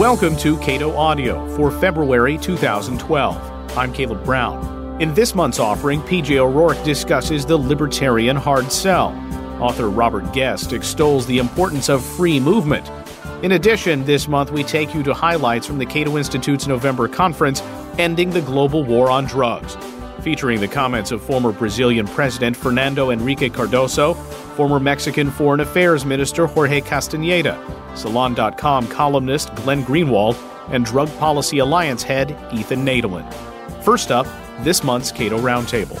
Welcome to Cato Audio for February 2012. I'm Caleb Brown. In this month's offering, PJ O'Rourke discusses the libertarian hard sell. Author Robert Guest extols the importance of free movement. In addition, this month we take you to highlights from the Cato Institute's November conference, Ending the Global War on Drugs, featuring the comments of former Brazilian President Fernando Henrique Cardoso, former Mexican Foreign Affairs Minister Jorge Castaneda, Salon.com columnist Glenn Greenwald, and Drug Policy Alliance head Ethan Nadelmann. First up, this month's Cato Roundtable.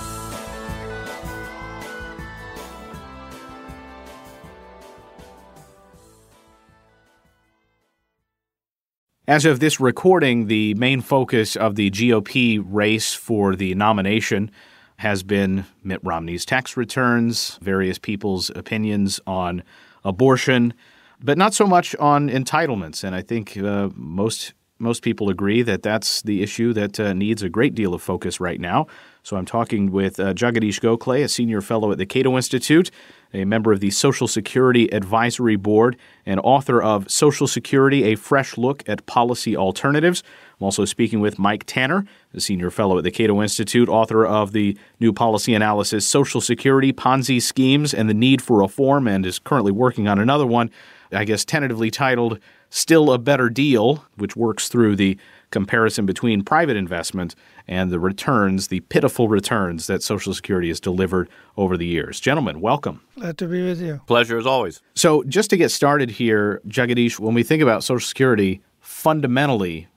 As of this recording, the main focus of the GOP race for the nomination has been Mitt Romney's tax returns, various people's opinions on abortion, but not so much on entitlements. And I think uh, most most people agree that that's the issue that uh, needs a great deal of focus right now. So I'm talking with uh, Jagadish Gokhale, a senior fellow at the Cato Institute, a member of the Social Security Advisory Board, and author of Social Security: A Fresh Look at Policy Alternatives. I'm also speaking with Mike Tanner, a senior fellow at the Cato Institute, author of the new policy analysis Social Security, Ponzi Schemes, and the Need for Reform, and is currently working on another one I guess, tentatively titled Still a Better Deal, which works through the comparison between private investment and the returns, the pitiful returns that Social Security has delivered over the years. Gentlemen, welcome. Glad to be with you. Pleasure as always. So, just to get started here, Jagadish, when we think about Social Security, fundamentally,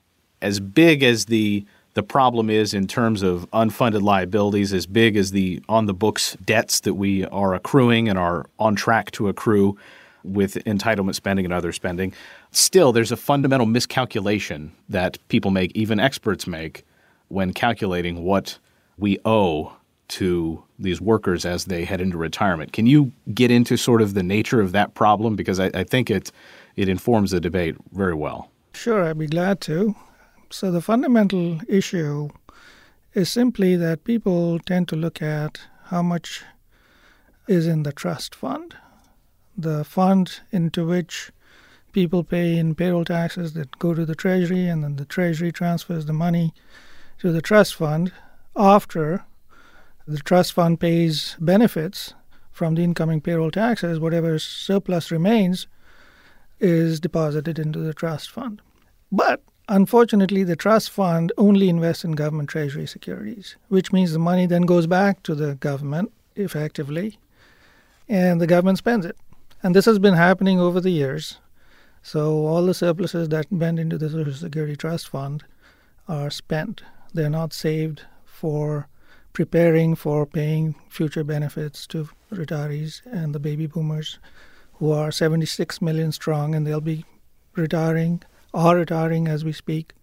as big as the the problem is in terms of unfunded liabilities, as big as the on the books debts that we are accruing and are on track to accrue, with entitlement spending and other spending, still there's a fundamental miscalculation that people make, even experts make, when calculating what we owe to these workers as they head into retirement. Can you get into sort of the nature of that problem? Because I, I think it it informs the debate very well. Sure, I'd be glad to. So the fundamental issue is simply that people tend to look at how much is in the trust fund the fund into which people pay in payroll taxes that go to the Treasury, and then the Treasury transfers the money to the trust fund after the trust fund pays benefits from the incoming payroll taxes, whatever surplus remains is deposited into the trust fund. But unfortunately, the trust fund only invests in government treasury securities, which means the money then goes back to the government effectively, and the government spends it. And this has been happening over the years. So all the surpluses that went into the Social Security Trust Fund are spent. They're not saved for preparing for paying future benefits to retirees and the baby boomers who are 76 million strong and they'll be retiring, are retiring as we speak,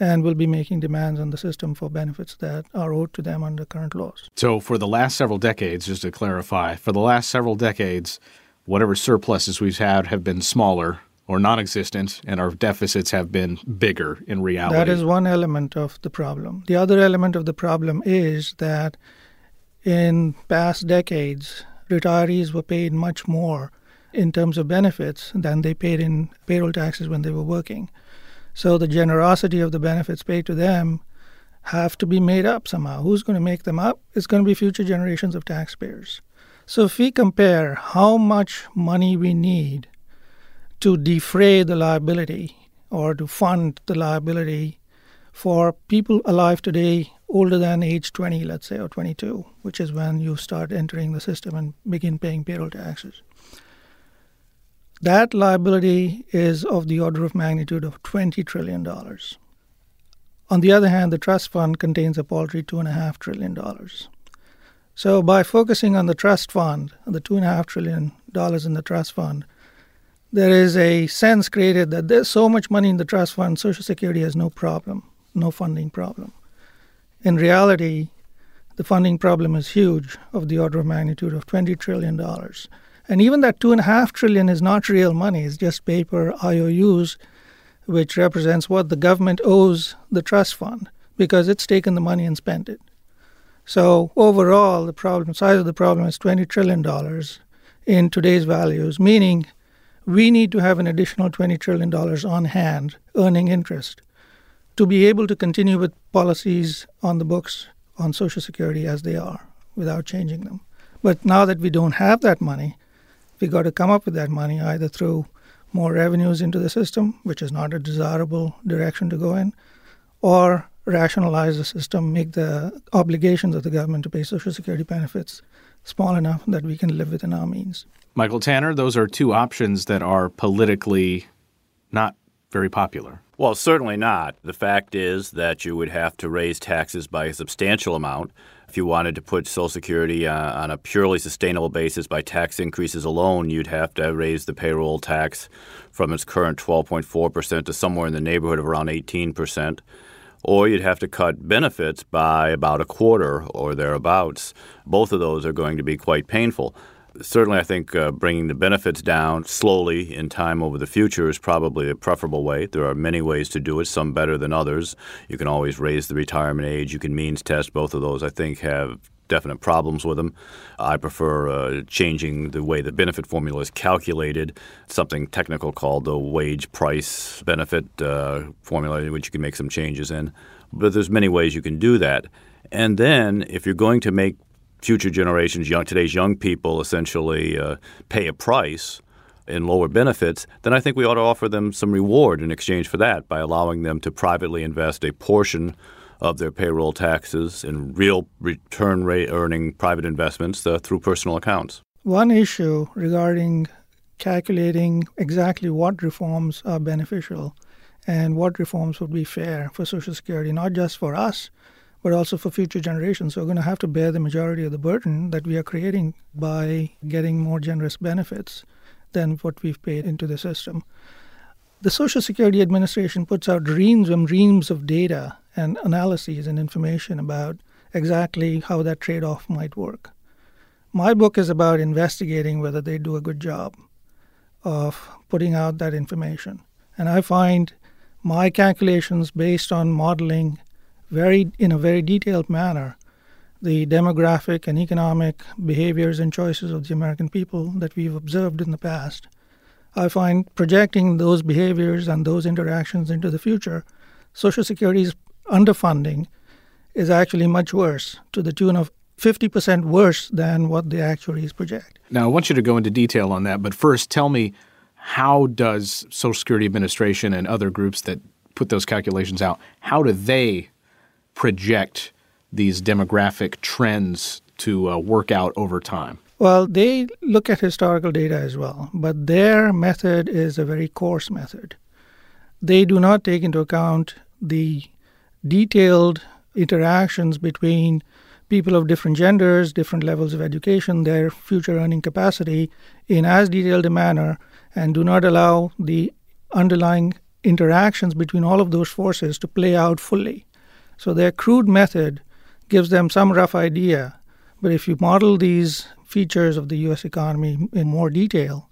and will be making demands on the system for benefits that are owed to them under current laws. So, for the last several decades, just to clarify, for the last several decades, whatever surpluses we've had have been smaller or non existent, and our deficits have been bigger in reality. That is one element of the problem. The other element of the problem is that in past decades, retirees were paid much more in terms of benefits than they paid in payroll taxes when they were working. So the generosity of the benefits paid to them have to be made up somehow. Who's going to make them up? It's going to be future generations of taxpayers. So if we compare how much money we need to defray the liability or to fund the liability for people alive today older than age 20, let's say, or 22, which is when you start entering the system and begin paying payroll taxes. That liability is of the order of magnitude of $20 trillion. On the other hand, the trust fund contains a paltry $2.5 trillion. So by focusing on the trust fund, the two and a half trillion dollars in the trust fund, there is a sense created that there's so much money in the trust fund, Social Security has no problem, no funding problem. In reality, the funding problem is huge, of the order of magnitude of $20 trillion. And even that 2.5 trillion is not real money, it's just paper IOUs, which represents what the government owes the trust fund because it's taken the money and spent it. So overall, the problem size of the problem is $20 trillion in today's values, meaning we need to have an additional $20 trillion on hand earning interest to be able to continue with policies on the books on Social Security as they are without changing them. But now that we don't have that money, we got to come up with that money either through more revenues into the system, which is not a desirable direction to go in, or rationalize the system, make the obligations of the government to pay Social Security benefits small enough that we can live within our means. Michael Tanner, those are two options that are politically not very popular. Well, certainly not. The fact is that you would have to raise taxes by a substantial amount. If you wanted to put Social Security uh, on a purely sustainable basis by tax increases alone, you'd have to raise the payroll tax from its current 12.4% to somewhere in the neighborhood of around 18%. Or you'd have to cut benefits by about a quarter or thereabouts. Both of those are going to be quite painful certainly, I think uh, bringing the benefits down slowly in time over the future is probably a preferable way. There are many ways to do it, some better than others. You can always raise the retirement age. You can means test. Both of those, I think, have definite problems with them. I prefer uh, changing the way the benefit formula is calculated, something technical called the wage price benefit uh, formula, which you can make some changes in. But there's many ways you can do that. And then, if you're going to make future generations, young today's young people, essentially uh, pay a price in lower benefits, then I think we ought to offer them some reward in exchange for that by allowing them to privately invest a portion of their payroll taxes in real return rate earning private investments uh, through personal accounts. One issue regarding calculating exactly what reforms are beneficial and what reforms would be fair for Social Security, not just for us, but also for future generations who are going to have to bear the majority of the burden that we are creating by getting more generous benefits than what we've paid into the system. The Social Security Administration puts out reams and reams of data and analyses and information about exactly how that trade off might work. My book is about investigating whether they do a good job of putting out that information. And I find my calculations based on modeling very in a very detailed manner the demographic and economic behaviors and choices of the American people that we've observed in the past. I find projecting those behaviors and those interactions into the future, Social Security's underfunding is actually much worse, to the tune of 50% worse than what the actuaries project. Now, I want you to go into detail on that, but first tell me how does Social Security Administration and other groups that put those calculations out, how do they project these demographic trends to uh, work out over time? Well, they look at historical data as well, but their method is a very coarse method. They do not take into account the detailed interactions between people of different genders, different levels of education, their future earning capacity in as detailed a manner, and do not allow the underlying interactions between all of those forces to play out fully. So their crude method gives them some rough idea, but if you model these features of the U.S. economy in more detail,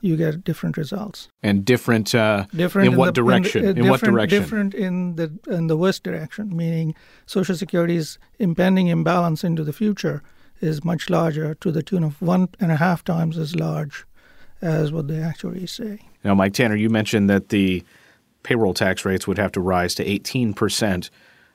you get different results. And different, uh, different in, what the, direction? In, uh, in what direction? Different in the in the worst direction, meaning Social Security's impending imbalance into the future is much larger, to the tune of one and a half times as large as what the actuaries say. Now, Mike Tanner, you mentioned that the payroll tax rates would have to rise to 18 percent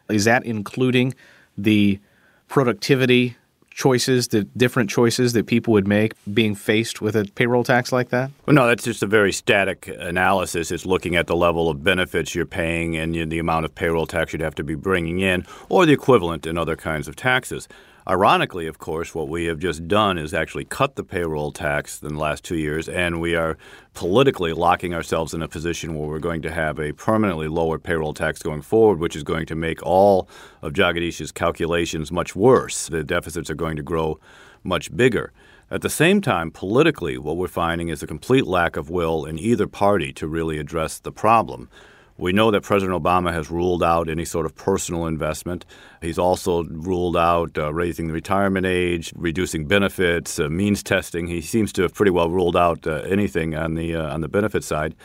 is that including the productivity choices, the different choices that people would make being faced with a payroll tax like that? Well, no, that's just a very static analysis. It's looking at the level of benefits you're paying and the amount of payroll tax you'd have to be bringing in, or the equivalent in other kinds of taxes. Ironically, of course, what we have just done is actually cut the payroll tax in the last two years, and we are politically locking ourselves in a position where we're going to have a permanently lower payroll tax going forward, which is going to make all of Jagdish's calculations much worse. The deficits are going to grow much bigger. At the same time, politically, what we're finding is a complete lack of will in either party to really address the problem. We know that President Obama has ruled out any sort of personal investment. He's also ruled out uh, raising the retirement age, reducing benefits, uh, means testing. He seems to have pretty well ruled out uh, anything on the uh, on the benefit side.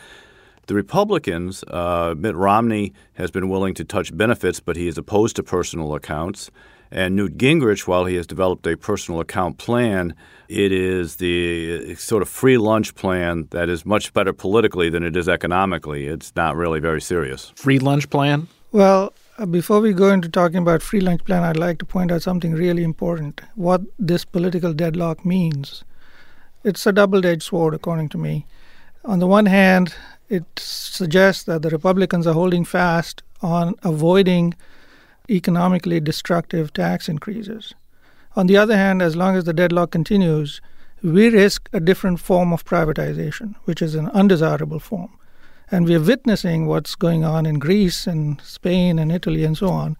The Republicans, uh, Mitt Romney has been willing to touch benefits, but he is opposed to personal accounts. And Newt Gingrich, while he has developed a personal account plan, it is the sort of free lunch plan that is much better politically than it is economically. It's not really very serious. Free lunch plan? Well, uh, before we go into talking about free lunch plan, I'd like to point out something really important. What this political deadlock means. It's a double-edged sword, according to me. On the one hand, it suggests that the Republicans are holding fast on avoiding economically destructive tax increases. On the other hand, as long as the deadlock continues, we risk a different form of privatization, which is an undesirable form. And we're witnessing what's going on in Greece and Spain and Italy and so on.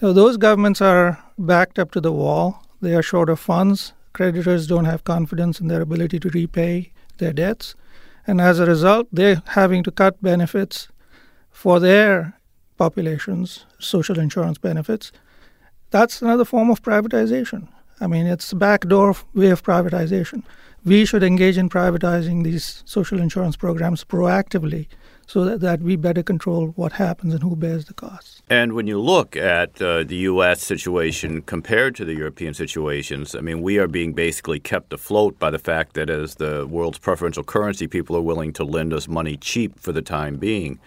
Know, those governments are backed up to the wall. They are short of funds. Creditors don't have confidence in their ability to repay their debts. And as a result, they're having to cut benefits for their populations, social insurance benefits. That's another form of privatization. I mean, it's a backdoor way of privatization we should engage in privatizing these social insurance programs proactively so that, that we better control what happens and who bears the costs. And when you look at uh, the U.S. situation compared to the European situations, I mean, we are being basically kept afloat by the fact that as the world's preferential currency, people are willing to lend us money cheap for the time being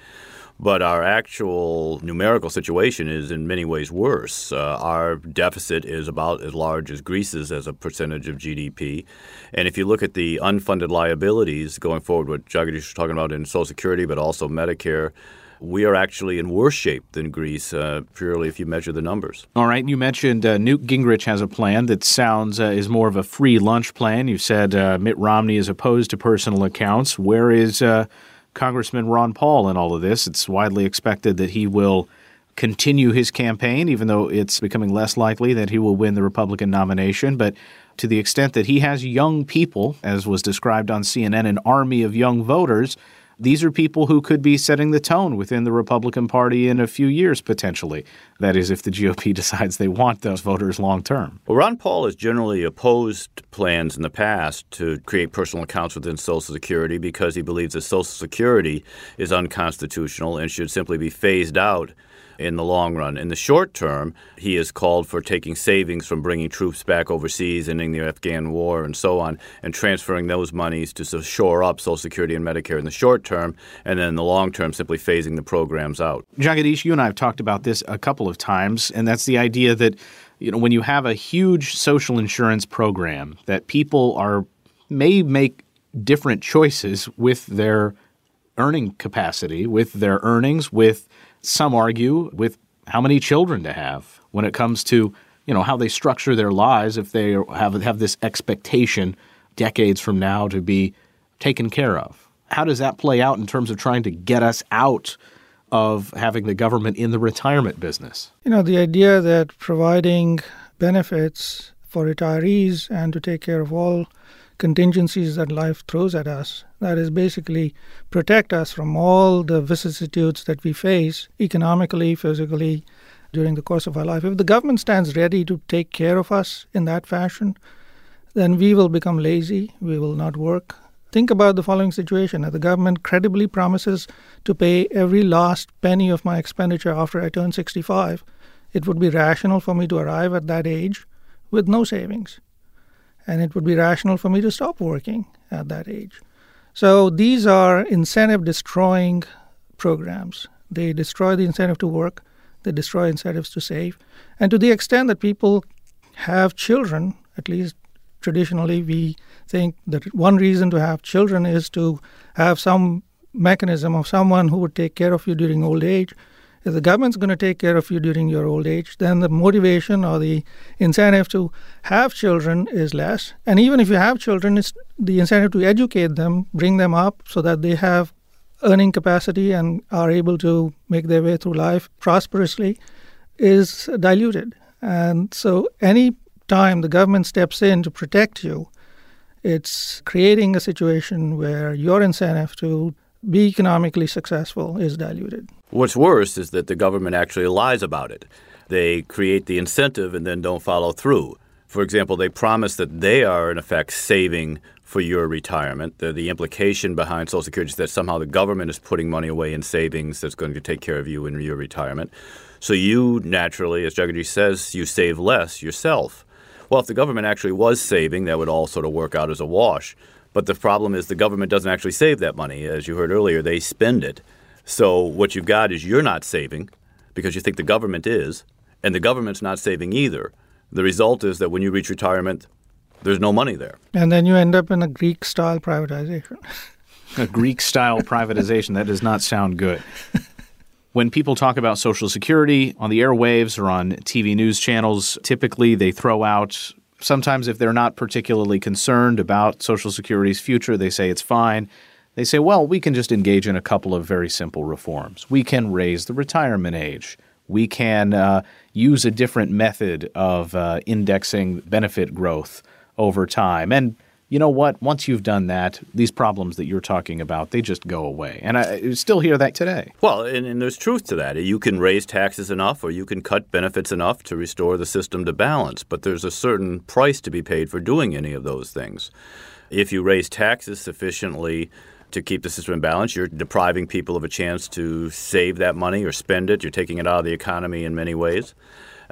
but our actual numerical situation is in many ways worse. Uh, our deficit is about as large as Greece's as a percentage of GDP. And if you look at the unfunded liabilities going forward, what Jagadish was talking about in Social Security, but also Medicare, we are actually in worse shape than Greece, uh, purely if you measure the numbers. All right. You mentioned uh, Newt Gingrich has a plan that sounds uh, is more of a free lunch plan. You said uh, Mitt Romney is opposed to personal accounts. Where is uh, Congressman Ron Paul in all of this. It's widely expected that he will continue his campaign, even though it's becoming less likely that he will win the Republican nomination. But to the extent that he has young people, as was described on CNN, an army of young voters, these are people who could be setting the tone within the Republican Party in a few years, potentially. That is, if the GOP decides they want those voters long term. Well, Ron Paul has generally opposed plans in the past to create personal accounts within Social Security because he believes that Social Security is unconstitutional and should simply be phased out in the long run. In the short term, he has called for taking savings from bringing troops back overseas, ending the Afghan war, and so on, and transferring those monies to shore up Social Security and Medicare in the short term, and then in the long term, simply phasing the programs out. Jagadish, you and I have talked about this a couple of times, and that's the idea that you know when you have a huge social insurance program that people are may make different choices with their earning capacity, with their earnings, with some argue with how many children to have when it comes to you know how they structure their lives if they have have this expectation decades from now to be taken care of. How does that play out in terms of trying to get us out of having the government in the retirement business? You know, the idea that providing benefits for retirees and to take care of all contingencies that life throws at us. That is basically protect us from all the vicissitudes that we face economically, physically, during the course of our life. If the government stands ready to take care of us in that fashion, then we will become lazy, we will not work. Think about the following situation. If the government credibly promises to pay every last penny of my expenditure after I turn 65, it would be rational for me to arrive at that age with no savings and it would be rational for me to stop working at that age. So these are incentive destroying programs. They destroy the incentive to work, they destroy incentives to save. And to the extent that people have children, at least traditionally, we think that one reason to have children is to have some mechanism of someone who would take care of you during old age if the government's going to take care of you during your old age, then the motivation or the incentive to have children is less. And even if you have children, it's the incentive to educate them, bring them up so that they have earning capacity and are able to make their way through life prosperously is diluted. And so any time the government steps in to protect you, it's creating a situation where your incentive to be economically successful is diluted. What's worse is that the government actually lies about it. They create the incentive and then don't follow through. For example, they promise that they are, in effect, saving for your retirement. The, the implication behind Social Security is that somehow the government is putting money away in savings that's going to take care of you in your retirement. So you naturally, as Jagadish says, you save less yourself. Well, if the government actually was saving, that would all sort of work out as a wash. But the problem is the government doesn't actually save that money. As you heard earlier, they spend it. So what you've got is you're not saving because you think the government is, and the government's not saving either. The result is that when you reach retirement, there's no money there. And then you end up in a Greek style privatization. a Greek style privatization. That does not sound good. When people talk about Social Security on the airwaves or on TV news channels, typically they throw out sometimes if they're not particularly concerned about Social Security's future, they say it's fine. They say, well, we can just engage in a couple of very simple reforms. We can raise the retirement age. We can uh, use a different method of uh, indexing benefit growth over time. And you know what? Once you've done that, these problems that you're talking about, they just go away. And I still hear that today. Well, and, and, there's truth to that. You can raise taxes enough or you can cut benefits enough to restore the system to balance, but there's a certain price to be paid for doing any of those things. If you raise taxes sufficiently to keep the system in balance, you're depriving people of a chance to save that money or spend it. You're taking it out of the economy in many ways.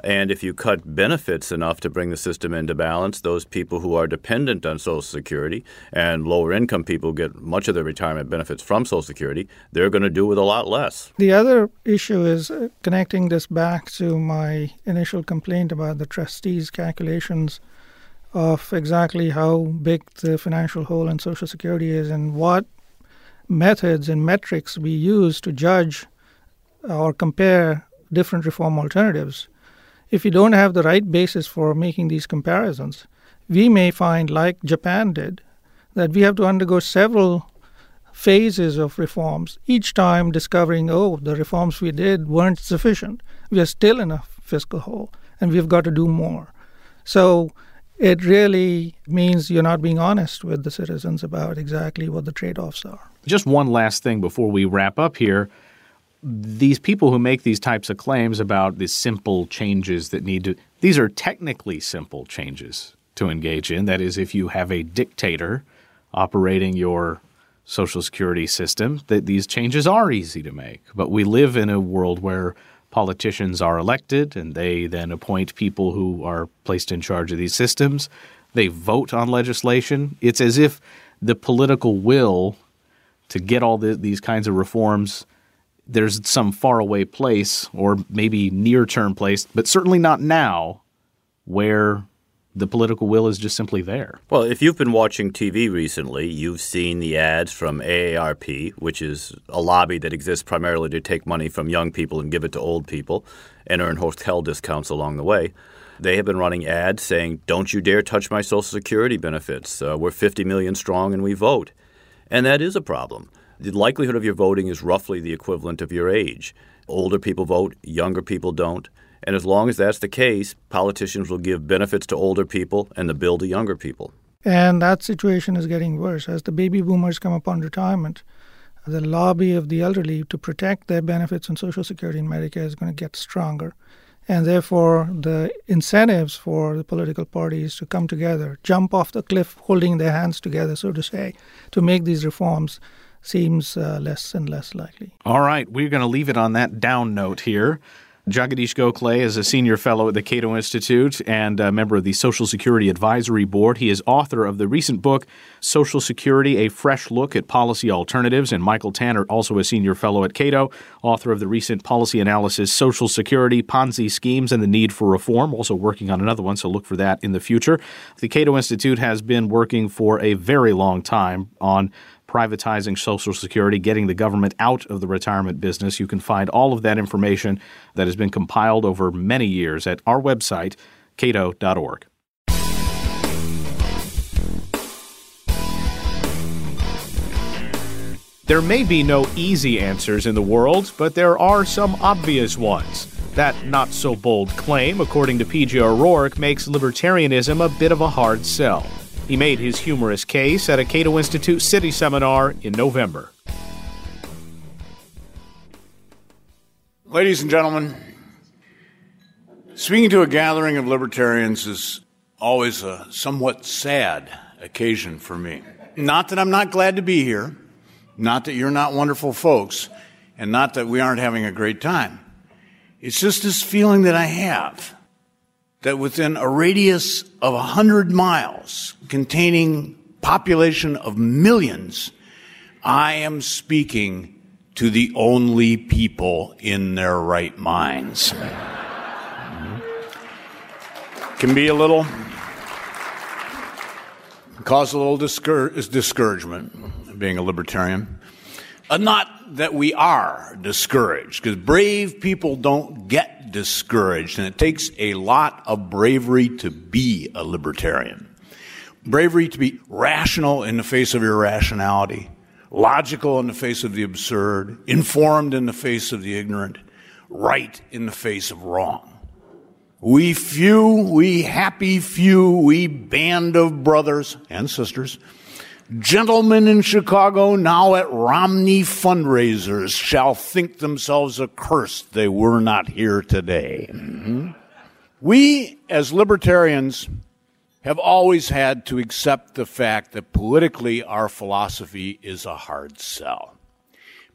And if you cut benefits enough to bring the system into balance, those people who are dependent on Social Security and lower income people get much of their retirement benefits from Social Security, they're going to do with a lot less. The other issue is uh, connecting this back to my initial complaint about the trustees' calculations of exactly how big the financial hole in Social Security is and what methods and metrics we use to judge or compare different reform alternatives if you don't have the right basis for making these comparisons, we may find, like Japan did, that we have to undergo several phases of reforms, each time discovering, oh, the reforms we did weren't sufficient. We are still in a fiscal hole, and we've got to do more. So it really means you're not being honest with the citizens about exactly what the trade offs are. Just one last thing before we wrap up here these people who make these types of claims about these simple changes that need to these are technically simple changes to engage in. That is if you have a dictator operating your social security system that these changes are easy to make. But we live in a world where politicians are elected and they then appoint people who are placed in charge of these systems. They vote on legislation. It's as if the political will to get all the, these kinds of reforms there's some faraway place or maybe near term place, but certainly not now, where the political will is just simply there. Well, if you've been watching TV recently, you've seen the ads from AARP, which is a lobby that exists primarily to take money from young people and give it to old people and earn hotel discounts along the way. They have been running ads saying, Don't you dare touch my Social Security benefits. Uh, we're 50 million strong and we vote. And that is a problem the likelihood of your voting is roughly the equivalent of your age. Older people vote, younger people don't. And as long as that's the case, politicians will give benefits to older people and the bill to younger people. And that situation is getting worse. As the baby boomers come upon retirement, the lobby of the elderly to protect their benefits on Social Security and Medicare is going to get stronger. And therefore, the incentives for the political parties to come together, jump off the cliff holding their hands together, so to say, to make these reforms seems uh, less and less likely. All right, we're going to leave it on that down note here. Jagadish Gokhale is a senior fellow at the Cato Institute and a member of the Social Security Advisory Board. He is author of the recent book, Social Security A Fresh Look at Policy Alternatives. And Michael Tanner, also a senior fellow at Cato, author of the recent policy analysis, Social Security, Ponzi Schemes, and the Need for Reform, also working on another one, so look for that in the future. The Cato Institute has been working for a very long time on privatizing Social Security, getting the government out of the retirement business. You can find all of that information that has been compiled over many years at our website, cato.org. There may be no easy answers in the world, but there are some obvious ones. That not so bold claim, according to P.J. O'Rourke, makes libertarianism a bit of a hard sell. He made his humorous case at a Cato Institute City seminar in November. Ladies and gentlemen, speaking to a gathering of libertarians is always a somewhat sad occasion for me. Not that I'm not glad to be here, not that you're not wonderful folks, and not that we aren't having a great time. It's just this feeling that I have that within a radius of a hundred miles containing population of millions, I am speaking to the only people in their right minds. Can be a little, cause a little discour- discouragement being a libertarian. Uh, not that we are discouraged, because brave people don't get discouraged, and it takes a lot of bravery to be a libertarian. Bravery to be rational in the face of irrationality, logical in the face of the absurd, informed in the face of the ignorant, right in the face of wrong. We few, we happy few, we band of brothers and sisters, gentlemen in Chicago now at Romney fundraisers shall think themselves accursed they were not here today. Mm-hmm. We, as libertarians, have always had to accept the fact that politically our philosophy is a hard sell.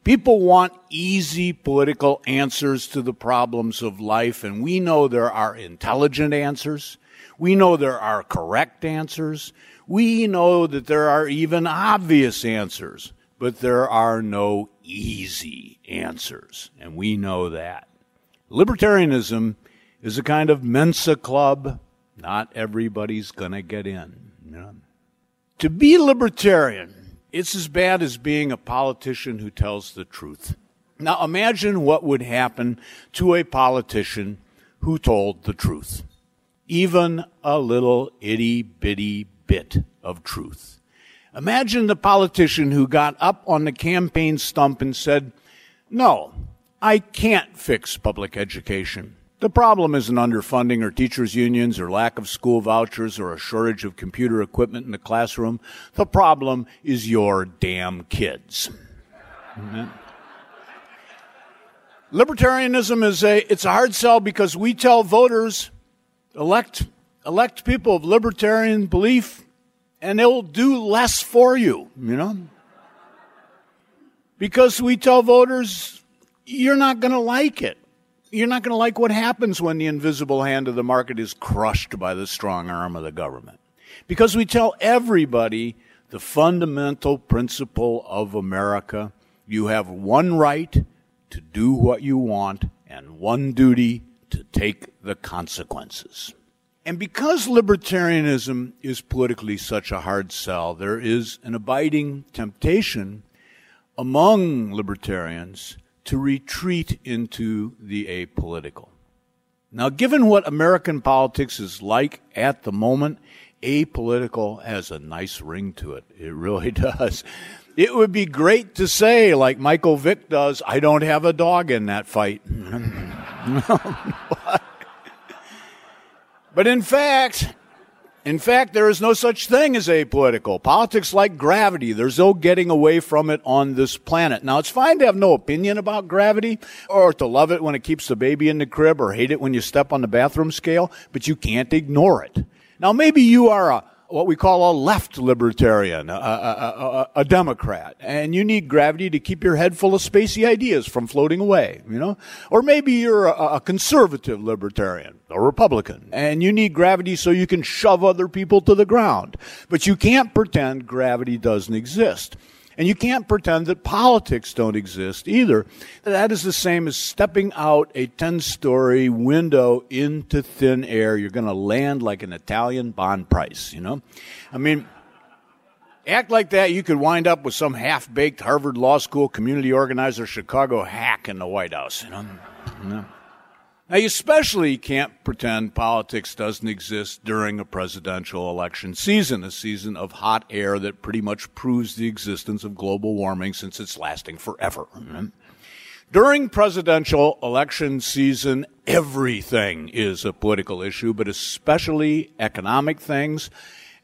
People want easy political answers to the problems of life, and we know there are intelligent answers. We know there are correct answers. We know that there are even obvious answers, but there are no easy answers, and we know that. Libertarianism is a kind of Mensa club not everybody's going to get in. You know? To be libertarian, it's as bad as being a politician who tells the truth. Now imagine what would happen to a politician who told the truth. Even a little itty bitty bit of truth. Imagine the politician who got up on the campaign stump and said, No, I can't fix public education. The problem isn't underfunding or teachers' unions or lack of school vouchers or a shortage of computer equipment in the classroom. The problem is your damn kids. Mm-hmm. Libertarianism is a, it's a hard sell because we tell voters, elect, elect people of libertarian belief and they'll do less for you, you know? Because we tell voters, you're not going to like it you're not going to like what happens when the invisible hand of the market is crushed by the strong arm of the government. Because we tell everybody the fundamental principle of America you have one right to do what you want and one duty to take the consequences. And because libertarianism is politically such a hard sell, there is an abiding temptation among libertarians to retreat into the apolitical. Now, given what American politics is like at the moment, apolitical has a nice ring to it. It really does. It would be great to say, like Michael Vick does, I don't have a dog in that fight. but in fact, in fact, there is no such thing as apolitical. Politics like gravity. There's no getting away from it on this planet. Now, it's fine to have no opinion about gravity or to love it when it keeps the baby in the crib or hate it when you step on the bathroom scale, but you can't ignore it. Now, maybe you are a what we call a left libertarian, a, a, a, a, Democrat, and you need gravity to keep your head full of spacey ideas from floating away, you know? Or maybe you're a, conservative libertarian, a Republican, and you need gravity so you can shove other people to the ground. But you can't pretend gravity doesn't exist. And you can't pretend that politics don't exist either. That is the same as stepping out a 10 story window into thin air. You're going to land like an Italian bond price, you know? I mean, act like that, you could wind up with some half baked Harvard Law School community organizer Chicago hack in the White House, you know? You know? Now, you especially can't pretend politics doesn't exist during a presidential election season, a season of hot air that pretty much proves the existence of global warming since it's lasting forever. Mm-hmm. During presidential election season, everything is a political issue, but especially economic things.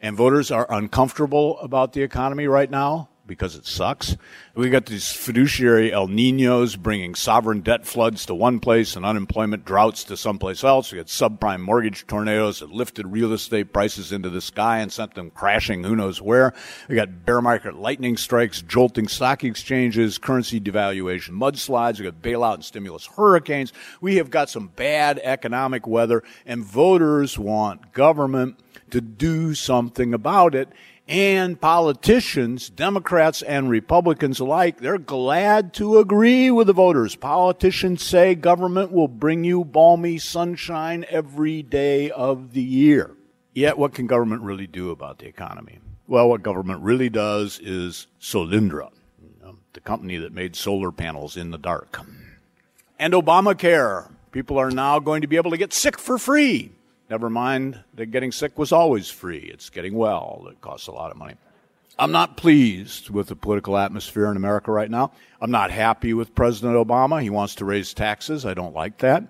And voters are uncomfortable about the economy right now. Because it sucks. We got these fiduciary El Ninos bringing sovereign debt floods to one place and unemployment droughts to someplace else. We got subprime mortgage tornadoes that lifted real estate prices into the sky and sent them crashing who knows where. We got bear market lightning strikes, jolting stock exchanges, currency devaluation, mudslides. We got bailout and stimulus hurricanes. We have got some bad economic weather and voters want government to do something about it and politicians, Democrats and Republicans alike, they're glad to agree with the voters. Politicians say government will bring you balmy sunshine every day of the year. Yet, what can government really do about the economy? Well, what government really does is Solyndra, the company that made solar panels in the dark. And Obamacare. People are now going to be able to get sick for free. Never mind that getting sick was always free. It's getting well that costs a lot of money. I'm not pleased with the political atmosphere in America right now. I'm not happy with President Obama. He wants to raise taxes. I don't like that.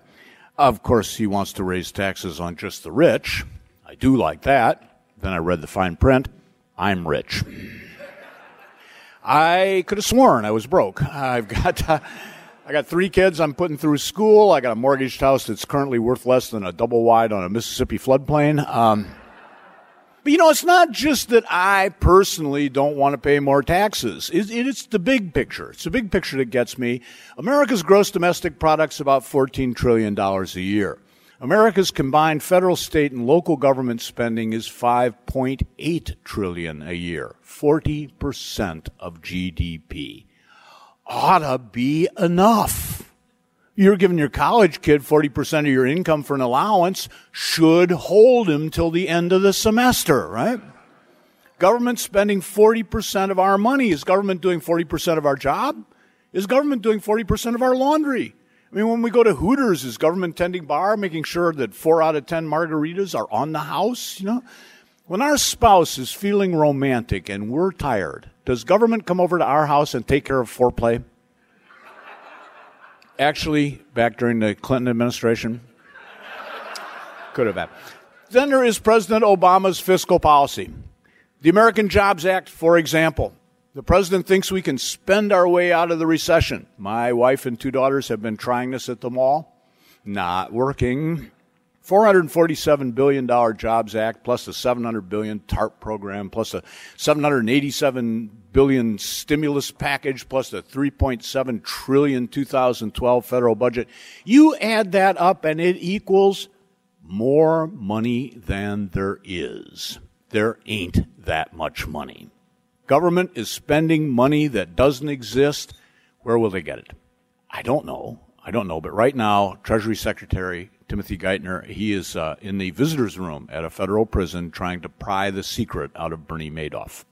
Of course, he wants to raise taxes on just the rich. I do like that. Then I read the fine print. I'm rich. I could have sworn I was broke. I've got. Uh, I got three kids I'm putting through school. I got a mortgaged house that's currently worth less than a double wide on a Mississippi floodplain. Um, but you know, it's not just that I personally don't want to pay more taxes. It, it, it's the big picture. It's the big picture that gets me. America's gross domestic product's about $14 trillion a year. America's combined federal, state, and local government spending is 5.8 trillion a year, 40% of GDP ought to be enough. You're giving your college kid 40% of your income for an allowance, should hold him till the end of the semester, right? Government spending 40% of our money. Is government doing 40% of our job? Is government doing 40% of our laundry? I mean, when we go to Hooters, is government tending bar, making sure that four out of 10 margaritas are on the house? You know, when our spouse is feeling romantic and we're tired, does government come over to our house and take care of foreplay? Actually, back during the Clinton administration, could have happened. Then there is President Obama's fiscal policy. The American Jobs Act, for example. The president thinks we can spend our way out of the recession. My wife and two daughters have been trying this at the mall. Not working. $447 billion Jobs Act plus the 700 billion TARP program plus a 787 billion stimulus package plus the 3.7 trillion 2012 federal budget. You add that up and it equals more money than there is. There ain't that much money. Government is spending money that doesn't exist. Where will they get it? I don't know. I don't know. But right now, Treasury Secretary Timothy Geithner, he is uh, in the visitor's room at a federal prison trying to pry the secret out of Bernie Madoff.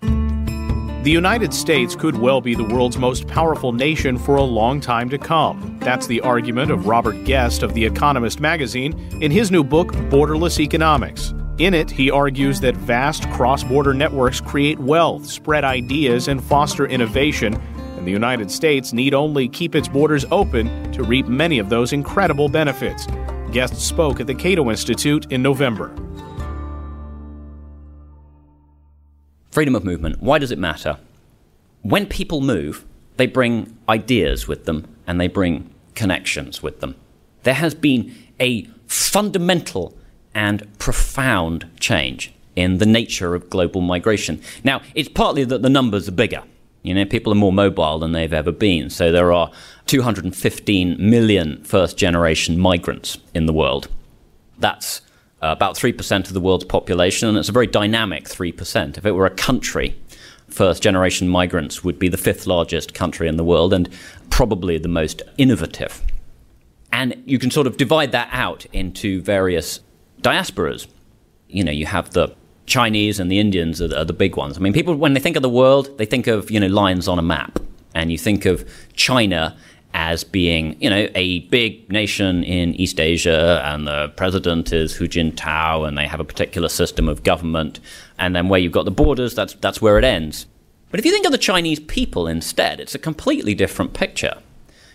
The United States could well be the world's most powerful nation for a long time to come. That's the argument of Robert Guest of The Economist magazine in his new book, Borderless Economics. In it, he argues that vast cross border networks create wealth, spread ideas, and foster innovation and the United States need only keep its borders open to reap many of those incredible benefits. Guests spoke at the Cato Institute in November. Freedom of movement. Why does it matter? When people move, they bring ideas with them and they bring connections with them. There has been a fundamental and profound change in the nature of global migration. Now, it's partly that the numbers are bigger. You know, people are more mobile than they've ever been. So there are 215 million first generation migrants in the world. That's uh, about 3% of the world's population, and it's a very dynamic 3%. If it were a country, first generation migrants would be the fifth largest country in the world and probably the most innovative. And you can sort of divide that out into various diasporas. You know, you have the Chinese and the Indians are the, are the, big ones. I mean, people when they think of the world, they think of you know lines on a map, and you think of China as being you know a big nation in East Asia, and the president is Hu Jintao, and they have a particular system of government, and then where you've got the borders, that's that's where it ends. But if you think of the Chinese people instead, it's a completely different picture.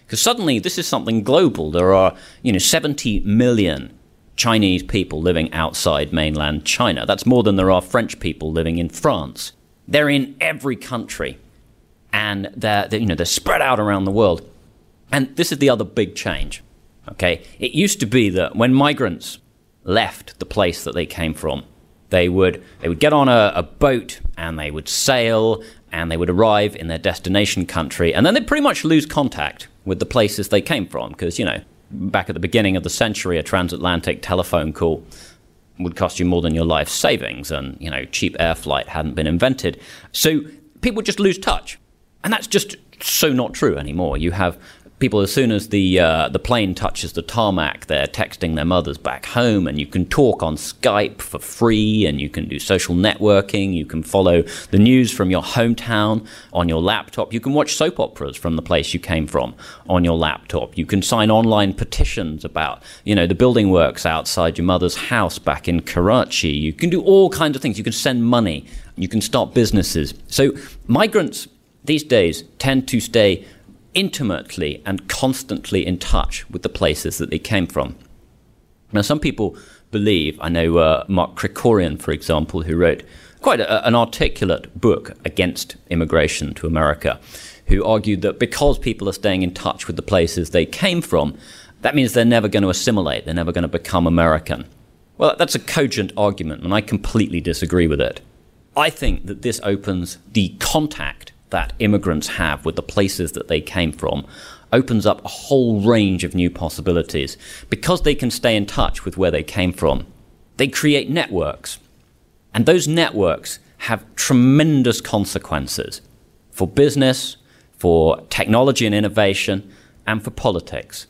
Because suddenly this is something global. There are, you know, 70 million Chinese people living outside mainland China. That's more than there are French people living in France. They're in every country, and they're, they're, you know they're spread out around the world. And this is the other big change. Okay, it used to be that when migrants left the place that they came from, they would they would get on a, a boat and they would sail and they would arrive in their destination country, and then they'd pretty much lose contact with the places they came from because you know back at the beginning of the century, a transatlantic telephone call would cost you more than your life savings, and you know cheap air flight hadn't been invented. So people just lose touch, and that's just so not true anymore. You have people as soon as the uh, the plane touches the tarmac, they're texting their mothers back home, and you can talk on Skype for free, and you can do social networking. You can follow the news from your hometown on your laptop. You can watch soap operas from the place you came from on your laptop. You can sign online petitions about you know the building works outside your mother's house back in Karachi. You can do all kinds of things. You can send money. You can start businesses. So migrants these days tend to stay intimately and constantly in touch with the places that they came from. Now, some people believe, I know uh, Mark Krikorian, for example, who wrote quite a, an articulate book against immigration to America, who argued that because people are staying in touch with the places they came from, that means they're never going to assimilate, they're never going to become American. Well, that's a cogent argument, and I completely disagree with it. I think that this opens the contact that immigrants have with the places that they came from opens up a whole range of new possibilities. Because they can stay in touch with where they came from, they create networks. And those networks have tremendous consequences for business, for technology and innovation, and for politics.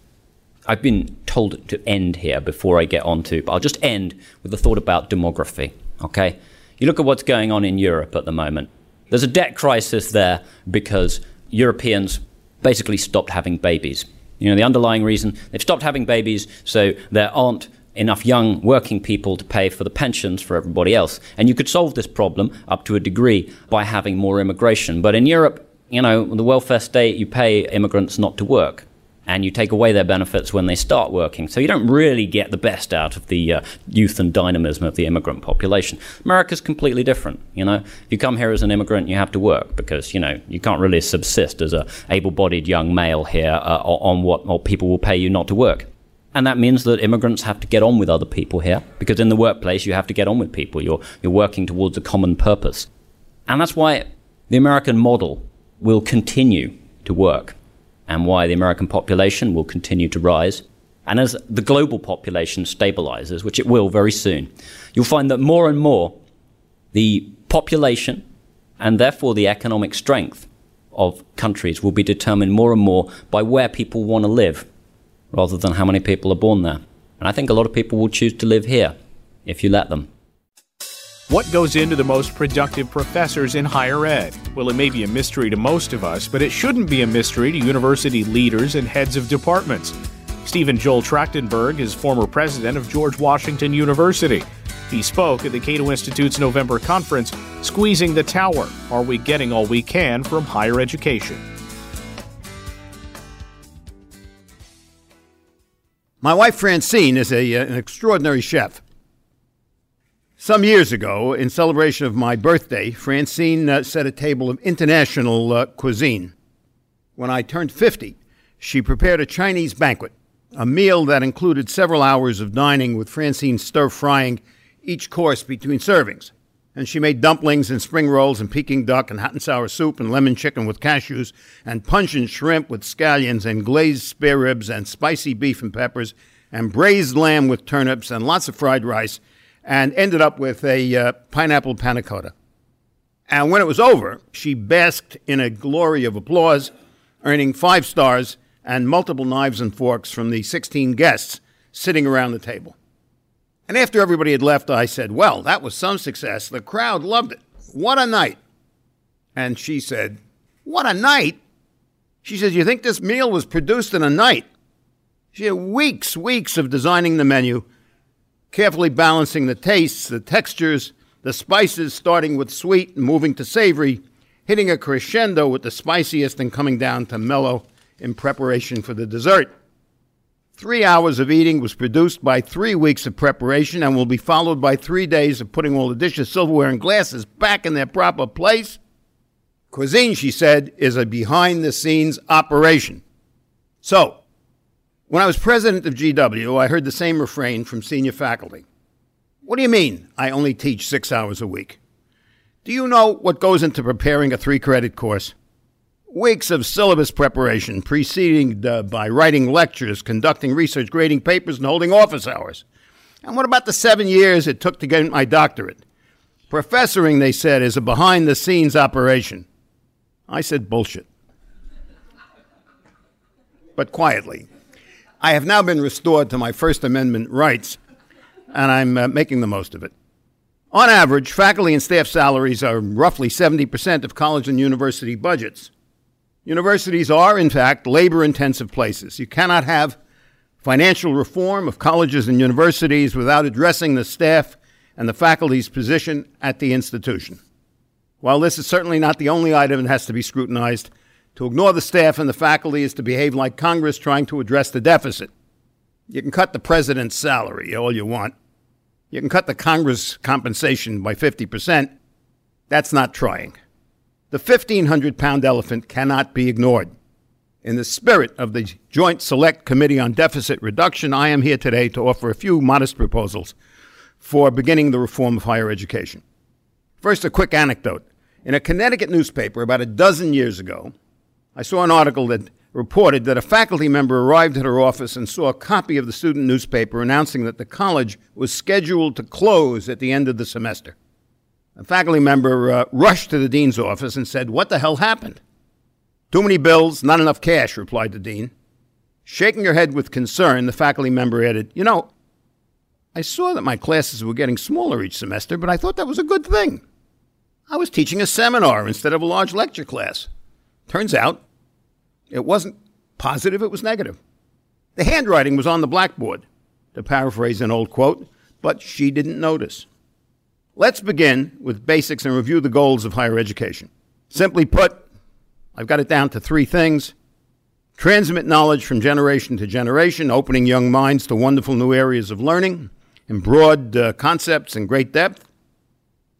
I've been told to end here before I get on to, but I'll just end with a thought about demography. Okay? You look at what's going on in Europe at the moment. There's a debt crisis there because Europeans basically stopped having babies. You know, the underlying reason they've stopped having babies, so there aren't enough young working people to pay for the pensions for everybody else. And you could solve this problem up to a degree by having more immigration. But in Europe, you know, the welfare state, you pay immigrants not to work and you take away their benefits when they start working. So you don't really get the best out of the uh, youth and dynamism of the immigrant population. America's completely different. You know, if you come here as an immigrant, you have to work because you know you can't really subsist as a able-bodied young male here uh, on what, people will pay you not to work. And that means that immigrants have to get on with other people here because in the workplace you have to get on with people. You're, you're working towards a common purpose. And that's why the American model will continue to work and why the American population will continue to rise. And as the global population stabilizes, which it will very soon, you'll find that more and more the population and therefore the economic strength of countries will be determined more and more by where people want to live rather than how many people are born there. And I think a lot of people will choose to live here if you let them. What goes into the most productive professors in higher ed? Well, it may be a mystery to most of us, but it shouldn't be a mystery to university leaders and heads of departments. Stephen Joel Trachtenberg is former president of George Washington University. He spoke at the Cato Institute's November conference, Squeezing the Tower Are We Getting All We Can from Higher Education? My wife Francine is a, uh, an extraordinary chef. Some years ago, in celebration of my birthday, Francine uh, set a table of international uh, cuisine. When I turned 50, she prepared a Chinese banquet, a meal that included several hours of dining with Francine stir frying each course between servings. And she made dumplings and spring rolls and Peking duck and hot and sour soup and lemon chicken with cashews and pungent shrimp with scallions and glazed spare ribs and spicy beef and peppers and braised lamb with turnips and lots of fried rice and ended up with a uh, pineapple panna cotta. And when it was over, she basked in a glory of applause, earning five stars and multiple knives and forks from the 16 guests sitting around the table. And after everybody had left, I said, Well, that was some success. The crowd loved it. What a night. And she said, What a night? She says, You think this meal was produced in a night? She had weeks, weeks of designing the menu carefully balancing the tastes, the textures, the spices, starting with sweet and moving to savory, hitting a crescendo with the spiciest and coming down to mellow in preparation for the dessert. Three hours of eating was produced by three weeks of preparation and will be followed by three days of putting all the dishes, silverware, and glasses back in their proper place. Cuisine, she said, is a behind the scenes operation. So, when I was president of GW, I heard the same refrain from senior faculty. What do you mean, I only teach six hours a week? Do you know what goes into preparing a three credit course? Weeks of syllabus preparation, preceded uh, by writing lectures, conducting research, grading papers, and holding office hours. And what about the seven years it took to get my doctorate? Professoring, they said, is a behind the scenes operation. I said bullshit. But quietly. I have now been restored to my First Amendment rights, and I'm uh, making the most of it. On average, faculty and staff salaries are roughly 70% of college and university budgets. Universities are, in fact, labor intensive places. You cannot have financial reform of colleges and universities without addressing the staff and the faculty's position at the institution. While this is certainly not the only item that has to be scrutinized, to ignore the staff and the faculty is to behave like Congress trying to address the deficit. You can cut the president's salary all you want. You can cut the Congress compensation by 50%. That's not trying. The 1,500 pound elephant cannot be ignored. In the spirit of the Joint Select Committee on Deficit Reduction, I am here today to offer a few modest proposals for beginning the reform of higher education. First, a quick anecdote. In a Connecticut newspaper about a dozen years ago, I saw an article that reported that a faculty member arrived at her office and saw a copy of the student newspaper announcing that the college was scheduled to close at the end of the semester. A faculty member uh, rushed to the dean's office and said, What the hell happened? Too many bills, not enough cash, replied the dean. Shaking her head with concern, the faculty member added, You know, I saw that my classes were getting smaller each semester, but I thought that was a good thing. I was teaching a seminar instead of a large lecture class. Turns out it wasn't positive, it was negative. The handwriting was on the blackboard, to paraphrase an old quote, but she didn't notice. Let's begin with basics and review the goals of higher education. Simply put, I've got it down to three things transmit knowledge from generation to generation, opening young minds to wonderful new areas of learning in broad uh, concepts and great depth.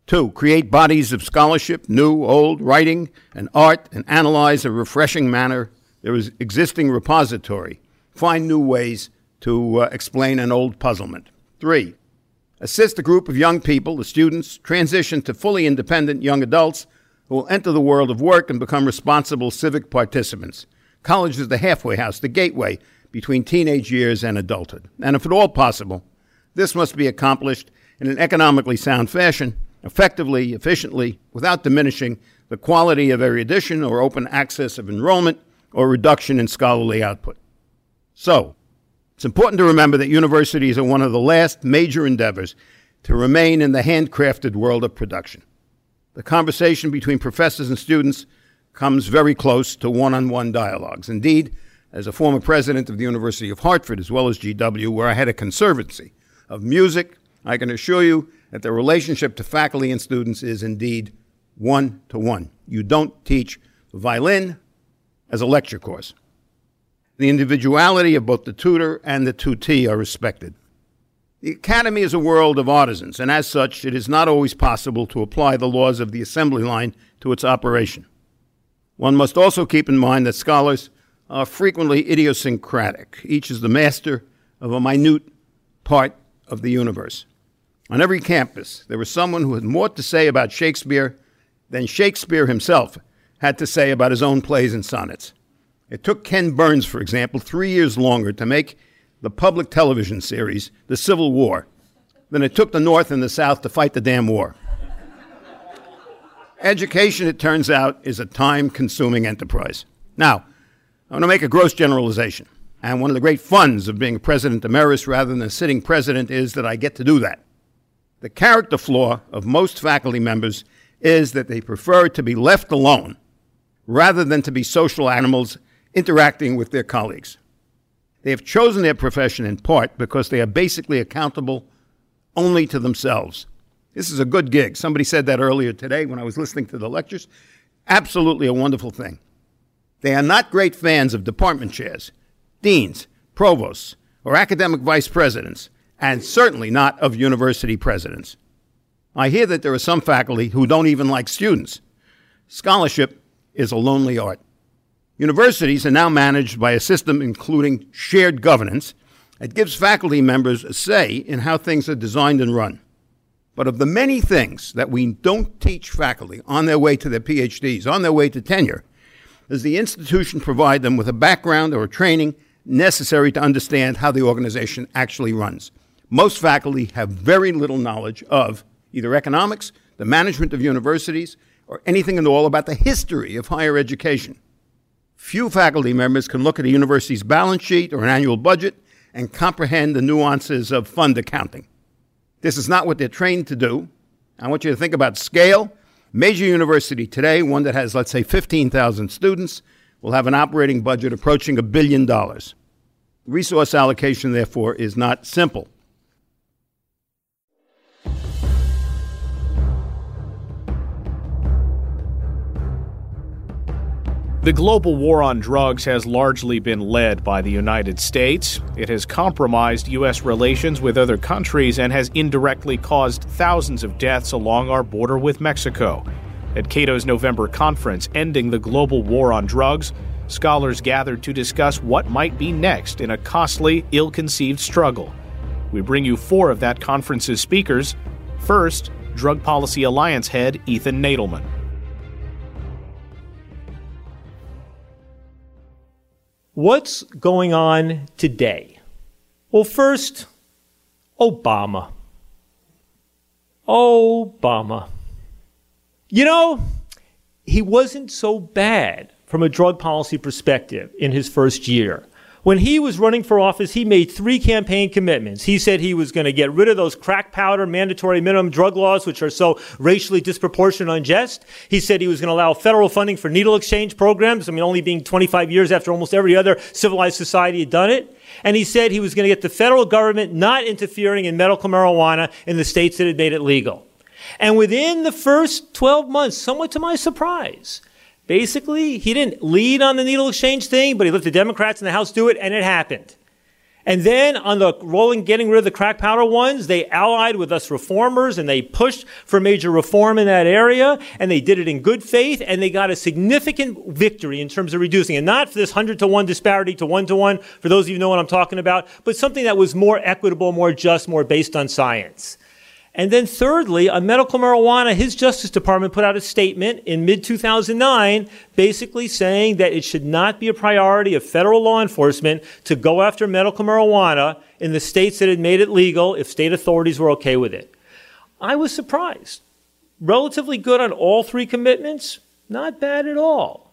Two, create bodies of scholarship, new, old, writing, and art, and analyze a refreshing manner there is existing repository. Find new ways to uh, explain an old puzzlement. Three, assist a group of young people, the students, transition to fully independent young adults who will enter the world of work and become responsible civic participants. College is the halfway house, the gateway between teenage years and adulthood. And if at all possible, this must be accomplished in an economically sound fashion effectively, efficiently, without diminishing the quality of erudition or open access of enrollment or reduction in scholarly output. So, it's important to remember that universities are one of the last major endeavors to remain in the handcrafted world of production. The conversation between professors and students comes very close to one on one dialogues. Indeed, as a former president of the University of Hartford, as well as GW, where I had a conservancy of music, I can assure you that the relationship to faculty and students is indeed one to one. You don't teach violin as a lecture course. The individuality of both the tutor and the tutee are respected. The academy is a world of artisans, and as such, it is not always possible to apply the laws of the assembly line to its operation. One must also keep in mind that scholars are frequently idiosyncratic. Each is the master of a minute part of the universe. On every campus, there was someone who had more to say about Shakespeare than Shakespeare himself had to say about his own plays and sonnets. It took Ken Burns, for example, three years longer to make the public television series, The Civil War, than it took the North and the South to fight the damn war. Education, it turns out, is a time consuming enterprise. Now, I want to make a gross generalization. And one of the great funds of being a president emeritus rather than a sitting president is that I get to do that. The character flaw of most faculty members is that they prefer to be left alone rather than to be social animals interacting with their colleagues. They have chosen their profession in part because they are basically accountable only to themselves. This is a good gig. Somebody said that earlier today when I was listening to the lectures. Absolutely a wonderful thing. They are not great fans of department chairs, deans, provosts, or academic vice presidents, and certainly not of university presidents. I hear that there are some faculty who don't even like students. Scholarship is a lonely art. Universities are now managed by a system including shared governance that gives faculty members a say in how things are designed and run. But of the many things that we don't teach faculty on their way to their PhDs, on their way to tenure, does the institution provide them with a background or a training necessary to understand how the organization actually runs? Most faculty have very little knowledge of either economics, the management of universities, or anything at all about the history of higher education. Few faculty members can look at a university's balance sheet or an annual budget and comprehend the nuances of fund accounting. This is not what they're trained to do. I want you to think about scale. Major university today, one that has, let's say, 15,000 students, will have an operating budget approaching a billion dollars. Resource allocation, therefore, is not simple. The global war on drugs has largely been led by the United States. It has compromised U.S. relations with other countries and has indirectly caused thousands of deaths along our border with Mexico. At Cato's November conference, Ending the Global War on Drugs, scholars gathered to discuss what might be next in a costly, ill conceived struggle. We bring you four of that conference's speakers. First, Drug Policy Alliance head Ethan Nadelmann. What's going on today? Well, first, Obama. Obama. You know, he wasn't so bad from a drug policy perspective in his first year. When he was running for office, he made three campaign commitments. He said he was going to get rid of those crack powder mandatory minimum drug laws, which are so racially disproportionate and unjust. He said he was going to allow federal funding for needle exchange programs. I mean, only being 25 years after almost every other civilized society had done it. And he said he was going to get the federal government not interfering in medical marijuana in the states that had made it legal. And within the first 12 months, somewhat to my surprise, Basically, he didn't lead on the needle exchange thing, but he let the Democrats in the House do it, and it happened. And then on the rolling, getting rid of the crack powder ones, they allied with us reformers and they pushed for major reform in that area. And they did it in good faith and they got a significant victory in terms of reducing it. Not for this 100 to 1 disparity to 1 to 1, for those of you who know what I'm talking about, but something that was more equitable, more just, more based on science. And then thirdly, on medical marijuana, his Justice Department put out a statement in mid 2009 basically saying that it should not be a priority of federal law enforcement to go after medical marijuana in the states that had made it legal if state authorities were okay with it. I was surprised. Relatively good on all three commitments, not bad at all.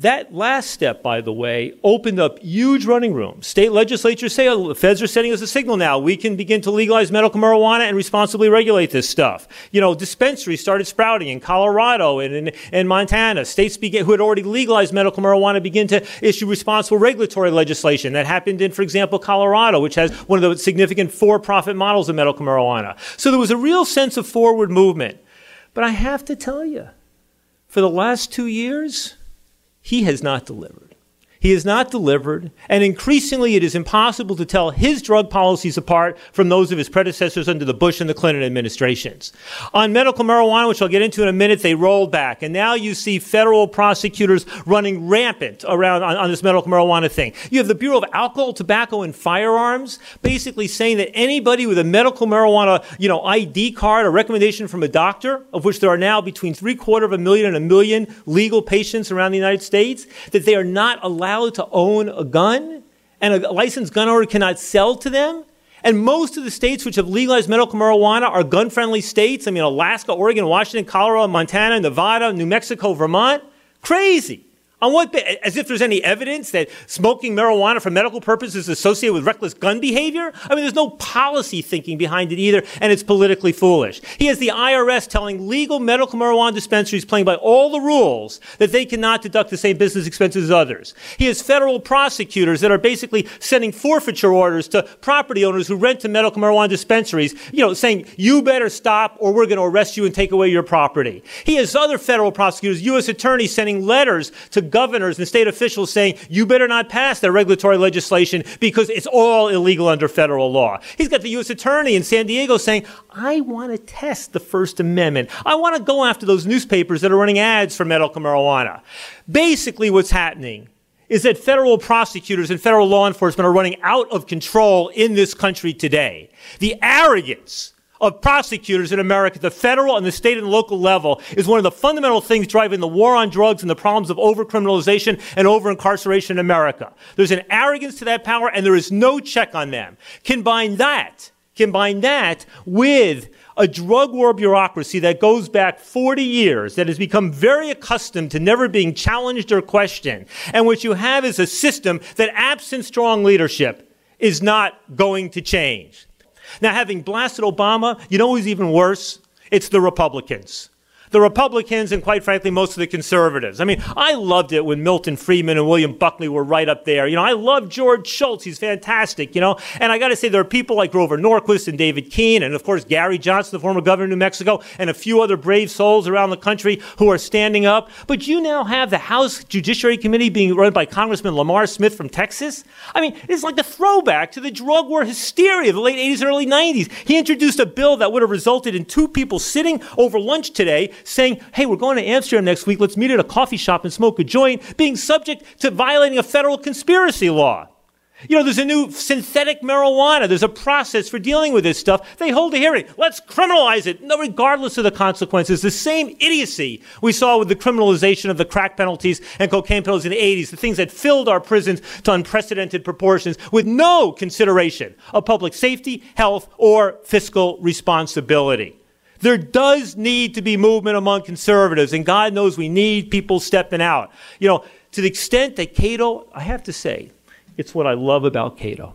That last step, by the way, opened up huge running room. State legislatures say, oh, the feds are sending us a signal now. We can begin to legalize medical marijuana and responsibly regulate this stuff. You know, dispensaries started sprouting in Colorado and in, in Montana. States began, who had already legalized medical marijuana begin to issue responsible regulatory legislation. That happened in, for example, Colorado, which has one of the significant for-profit models of medical marijuana. So there was a real sense of forward movement. But I have to tell you, for the last two years, he has not delivered. He has not delivered, and increasingly it is impossible to tell his drug policies apart from those of his predecessors under the Bush and the Clinton administrations. On medical marijuana, which I'll get into in a minute, they rolled back, and now you see federal prosecutors running rampant around on, on this medical marijuana thing. You have the Bureau of Alcohol, Tobacco, and Firearms basically saying that anybody with a medical marijuana, you know, ID card, a recommendation from a doctor, of which there are now between three quarter of a million and a million legal patients around the United States, that they are not allowed allowed to own a gun and a licensed gun owner cannot sell to them. And most of the states which have legalized medical marijuana are gun friendly states. I mean, Alaska, Oregon, Washington, Colorado, Montana, Nevada, New Mexico, Vermont. Crazy. On what, as if there's any evidence that smoking marijuana for medical purposes is associated with reckless gun behavior? I mean, there's no policy thinking behind it either, and it's politically foolish. He has the IRS telling legal medical marijuana dispensaries playing by all the rules that they cannot deduct the same business expenses as others. He has federal prosecutors that are basically sending forfeiture orders to property owners who rent to medical marijuana dispensaries, you know, saying, you better stop or we're going to arrest you and take away your property. He has other federal prosecutors, U.S. attorneys sending letters to governors and state officials saying, you better not pass that regulatory legislation because it's all illegal under federal law. He's got the U.S. Attorney in San Diego saying, I want to test the First Amendment. I want to go after those newspapers that are running ads for medical marijuana. Basically, what's happening is that federal prosecutors and federal law enforcement are running out of control in this country today. The arrogance of prosecutors in America, the federal and the state and local level, is one of the fundamental things driving the war on drugs and the problems of overcriminalization and over-incarceration in America. There's an arrogance to that power and there is no check on them. Combine that, combine that with a drug war bureaucracy that goes back 40 years, that has become very accustomed to never being challenged or questioned. And what you have is a system that, absent strong leadership, is not going to change. Now, having blasted Obama, you know who's even worse? It's the Republicans the Republicans and quite frankly most of the conservatives. I mean, I loved it when Milton Friedman and William Buckley were right up there. You know, I love George Shultz. He's fantastic, you know. And I got to say there are people like Grover Norquist and David Keene and of course Gary Johnson, the former governor of New Mexico, and a few other brave souls around the country who are standing up. But you now have the House Judiciary Committee being run by Congressman Lamar Smith from Texas. I mean, it's like a throwback to the drug war hysteria of the late 80s and early 90s. He introduced a bill that would have resulted in two people sitting over lunch today saying, hey, we're going to Amsterdam next week, let's meet at a coffee shop and smoke a joint, being subject to violating a federal conspiracy law. You know, there's a new synthetic marijuana. There's a process for dealing with this stuff. They hold a hearing. Let's criminalize it, no, regardless of the consequences. The same idiocy we saw with the criminalization of the crack penalties and cocaine penalties in the 80s, the things that filled our prisons to unprecedented proportions with no consideration of public safety, health, or fiscal responsibility. There does need to be movement among conservatives, and God knows we need people stepping out. You know, to the extent that Cato, I have to say, it's what I love about Cato.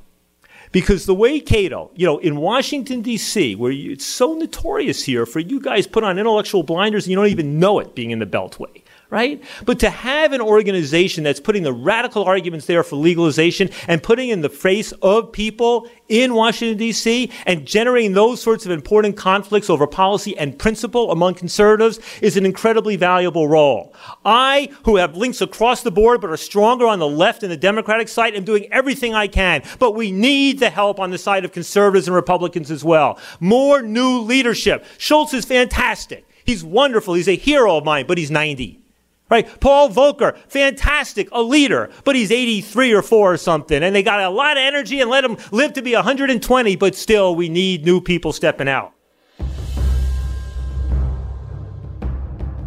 Because the way Cato, you know, in Washington, D.C., where you, it's so notorious here for you guys put on intellectual blinders and you don't even know it being in the Beltway right? But to have an organization that's putting the radical arguments there for legalization and putting in the face of people in Washington, D.C., and generating those sorts of important conflicts over policy and principle among conservatives is an incredibly valuable role. I, who have links across the board but are stronger on the left and the Democratic side, am doing everything I can. But we need the help on the side of conservatives and Republicans as well. More new leadership. Shultz is fantastic. He's wonderful. He's a hero of mine, but he's 90. Right? Paul Volcker, fantastic, a leader, but he's 83 or 4 or something, and they got a lot of energy and let him live to be 120, but still, we need new people stepping out.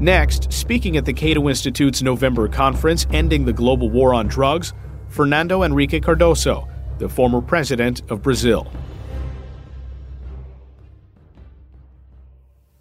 Next, speaking at the Cato Institute's November conference ending the global war on drugs, Fernando Henrique Cardoso, the former president of Brazil.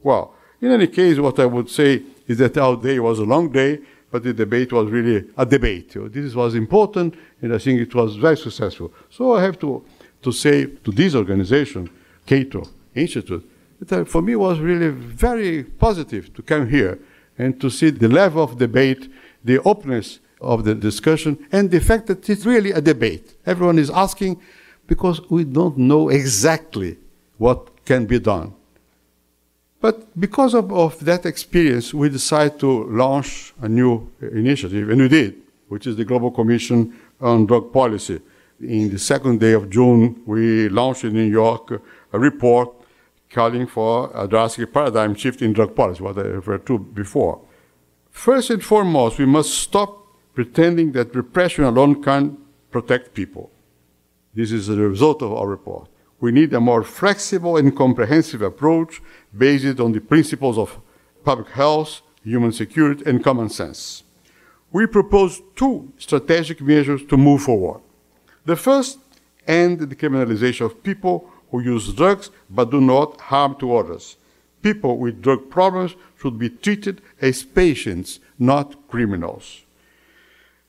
Well, in any case, what I would say is that our day was a long day, but the debate was really a debate. This was important, and I think it was very successful. So I have to, to say to this organization, Cato Institute, that uh, for me was really very positive to come here and to see the level of debate, the openness of the discussion, and the fact that it's really a debate. Everyone is asking because we don't know exactly what can be done. But because of, of that experience, we decided to launch a new initiative, and we did, which is the Global Commission on Drug Policy. In the second day of June, we launched in New York a report calling for a drastic paradigm shift in drug policy, what I referred to before. First and foremost, we must stop pretending that repression alone can protect people. This is the result of our report. We need a more flexible and comprehensive approach based on the principles of public health, human security, and common sense. We propose two strategic measures to move forward. The first, end the criminalization of people who use drugs but do not harm to others. People with drug problems should be treated as patients, not criminals.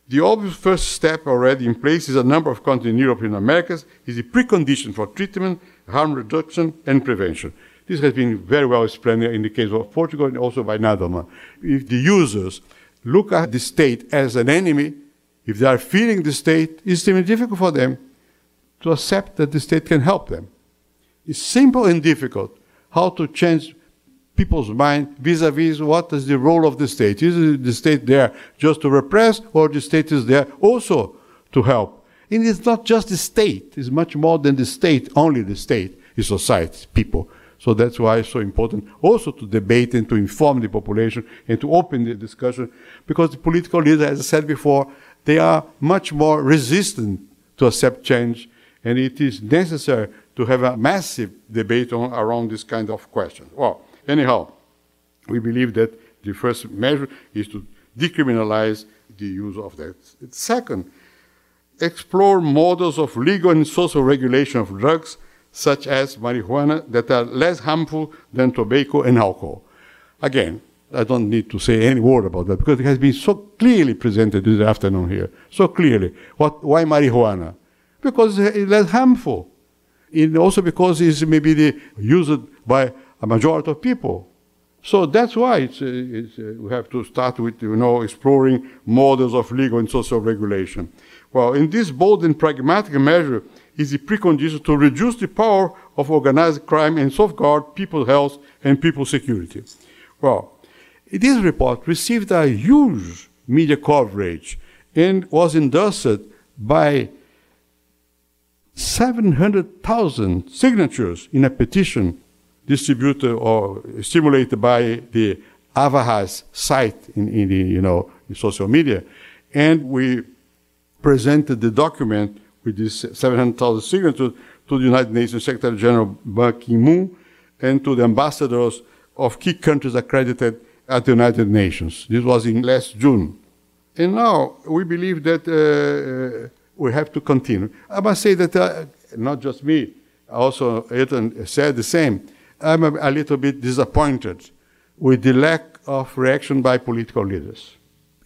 The obvious first step already in place is a number of countries in Europe and Americas is a precondition for treatment, harm reduction, and prevention. This has been very well explained in the case of Portugal and also by Nadelmann. If the users look at the state as an enemy, if they are feeling the state, it's extremely difficult for them to accept that the state can help them. It's simple and difficult how to change people's mind vis-a-vis what is the role of the state. Is the state there just to repress, or the state is there also to help? And it's not just the state; it's much more than the state. Only the state is society, people. So that's why it's so important also to debate and to inform the population and to open the discussion, because the political leaders, as I said before, they are much more resistant to accept change, and it is necessary to have a massive debate on, around this kind of question. Well, anyhow, we believe that the first measure is to decriminalize the use of that. Second, explore models of legal and social regulation of drugs, such as marijuana, that are less harmful than tobacco and alcohol. Again, I don't need to say any word about that because it has been so clearly presented this afternoon here. So clearly. What, why marijuana? Because it's less harmful and also because it's maybe the, used by a majority of people. So that's why it's, uh, it's, uh, we have to start with, you know, exploring models of legal and social regulation. Well, in this bold and pragmatic measure is a precondition to reduce the power of organized crime and safeguard people's health and people's security. Well, this report received a huge media coverage and was endorsed by 700,000 signatures in a petition distributed or stimulated by the Avaaz site in, in the, you know, social media. And we presented the document with these 700,000 signatures to the United Nations Secretary General Ban Ki-moon and to the ambassadors of key countries accredited at the United Nations. This was in last June. And now we believe that uh, we have to continue. I must say that uh, not just me, also Ethan said the same. I'm a, a, little bit disappointed with the lack of reaction by political leaders.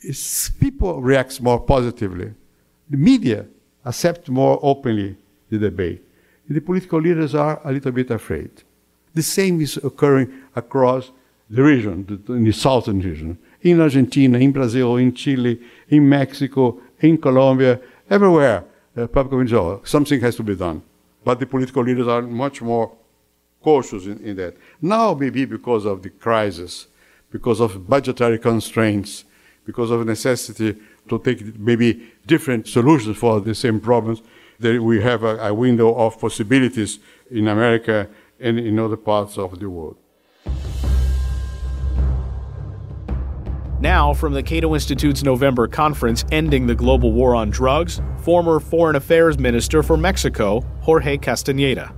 It's, people react more positively. The media accept more openly the debate. The political leaders are a little bit afraid. The same is occurring across the region, in the southern region, in Argentina, in Brazil, in Chile, in Mexico, in Colombia, everywhere, uh, public opinion something has to be done. But the political leaders are much more cautious in, in that. Now, maybe because of the crisis, because of budgetary constraints, because of necessity to take maybe different solutions for the same problems, that we have a, a window of possibilities in America and in other parts of the world. Now, from the Cato Institute's November conference ending the global war on drugs, former Foreign Affairs Minister for Mexico, Jorge Castañeda.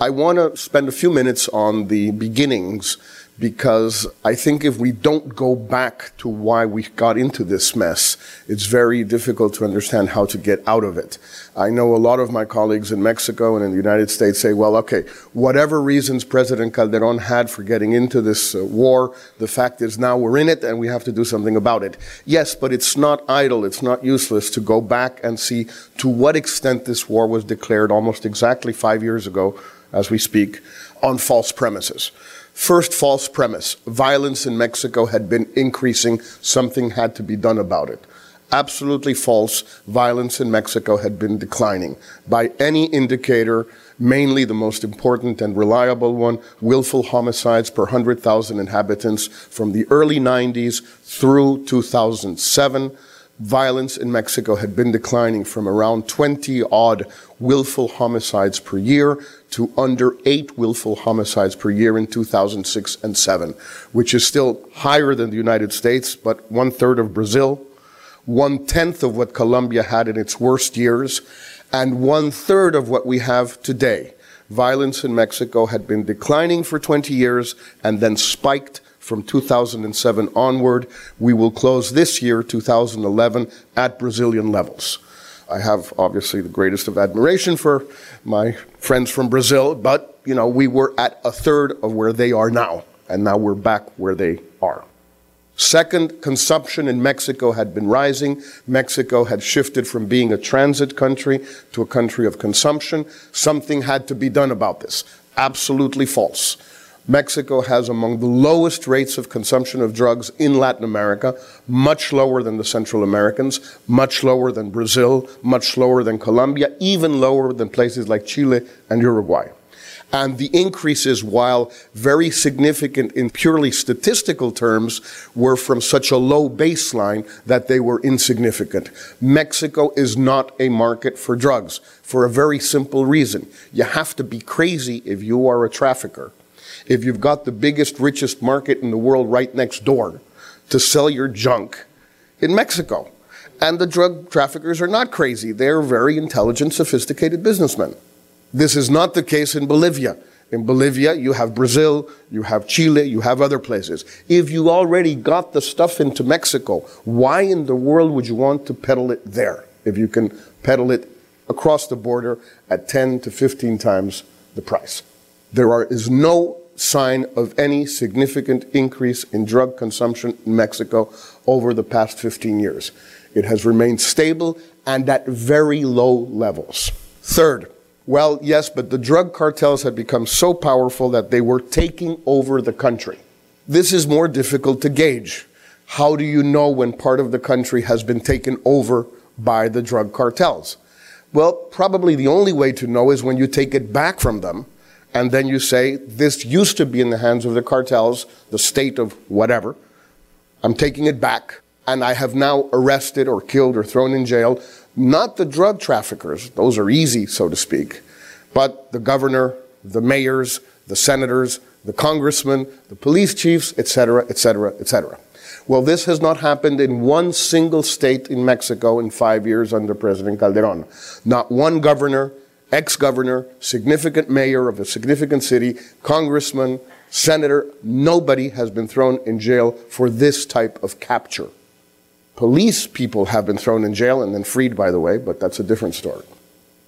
I want to spend a few minutes on the beginnings because I think if we don't go back to why we got into this mess, it's very difficult to understand how to get out of it. I know a lot of my colleagues in Mexico and in the United States say, well, okay, whatever reasons President Calderon had for getting into this uh, war, the fact is now we're in it and we have to do something about it. Yes, but it's not idle, it's not useless to go back and see to what extent this war was declared almost exactly five years ago, as we speak, on false premises. First false premise violence in Mexico had been increasing, something had to be done about it. Absolutely false. Violence in Mexico had been declining. By any indicator, mainly the most important and reliable one, willful homicides per 100,000 inhabitants from the early 90s through 2007 violence in Mexico had been declining from around 20 odd willful homicides per year to under eight willful homicides per year in 2006 and 7, which is still higher than the United States, but one third of Brazil, one tenth of what Colombia had in its worst years, and one third of what we have today. Violence in Mexico had been declining for 20 years and then spiked from 2007 onward. We will close this year, 2011, at Brazilian levels. I have obviously the greatest of admiration for my friends from Brazil, but you know, we were at a third of where they are now, and now we're back where they are. Second, consumption in Mexico had been rising. Mexico had shifted from being a transit country to a country of consumption. Something had to be done about this. Absolutely false Mexico has among the lowest rates of consumption of drugs in Latin America, much lower than the Central Americans, much lower than Brazil, much lower than Colombia, even lower than places like Chile and Uruguay. And the increases, while very significant in purely statistical terms, were from such a low baseline that they were insignificant. Mexico is not a market for drugs for a very simple reason. You have to be crazy if you are a trafficker. If you've got the biggest, richest market in the world right next door to sell your junk in Mexico. And the drug traffickers are not crazy. They're very intelligent, sophisticated businessmen. This is not the case in Bolivia. In Bolivia, you have Brazil, you have Chile, you have other places. If you already got the stuff into Mexico, why in the world would you want to peddle it there if you can peddle it across the border at 10 to 15 times the price? There are, is no sign of any significant increase in drug consumption in Mexico over the past 15 years. It has remained stable and at very low levels. Third, well, yes, but the drug cartels had become so powerful that they were taking over the country. This is more difficult to gauge. How do you know when part of the country has been taken over by the drug cartels? Well, probably the only way to know is when you take it back from them and then you say, this used to be in the hands of the cartels, the state of whatever. I'm taking it back, and I have now arrested or killed or thrown in jail not the drug traffickers, those are easy, so to speak, but the governor, the mayors, the senators, the congressmen, the police chiefs, etc., etc., etc. Well, this has not happened in one single state in Mexico in five years under President Calderon. Not one governor, ex governor, significant mayor of a significant city, congressman, senator, nobody has been thrown in jail for this type of capture. Police people have been thrown in jail and then freed, by the way, but that's a different story.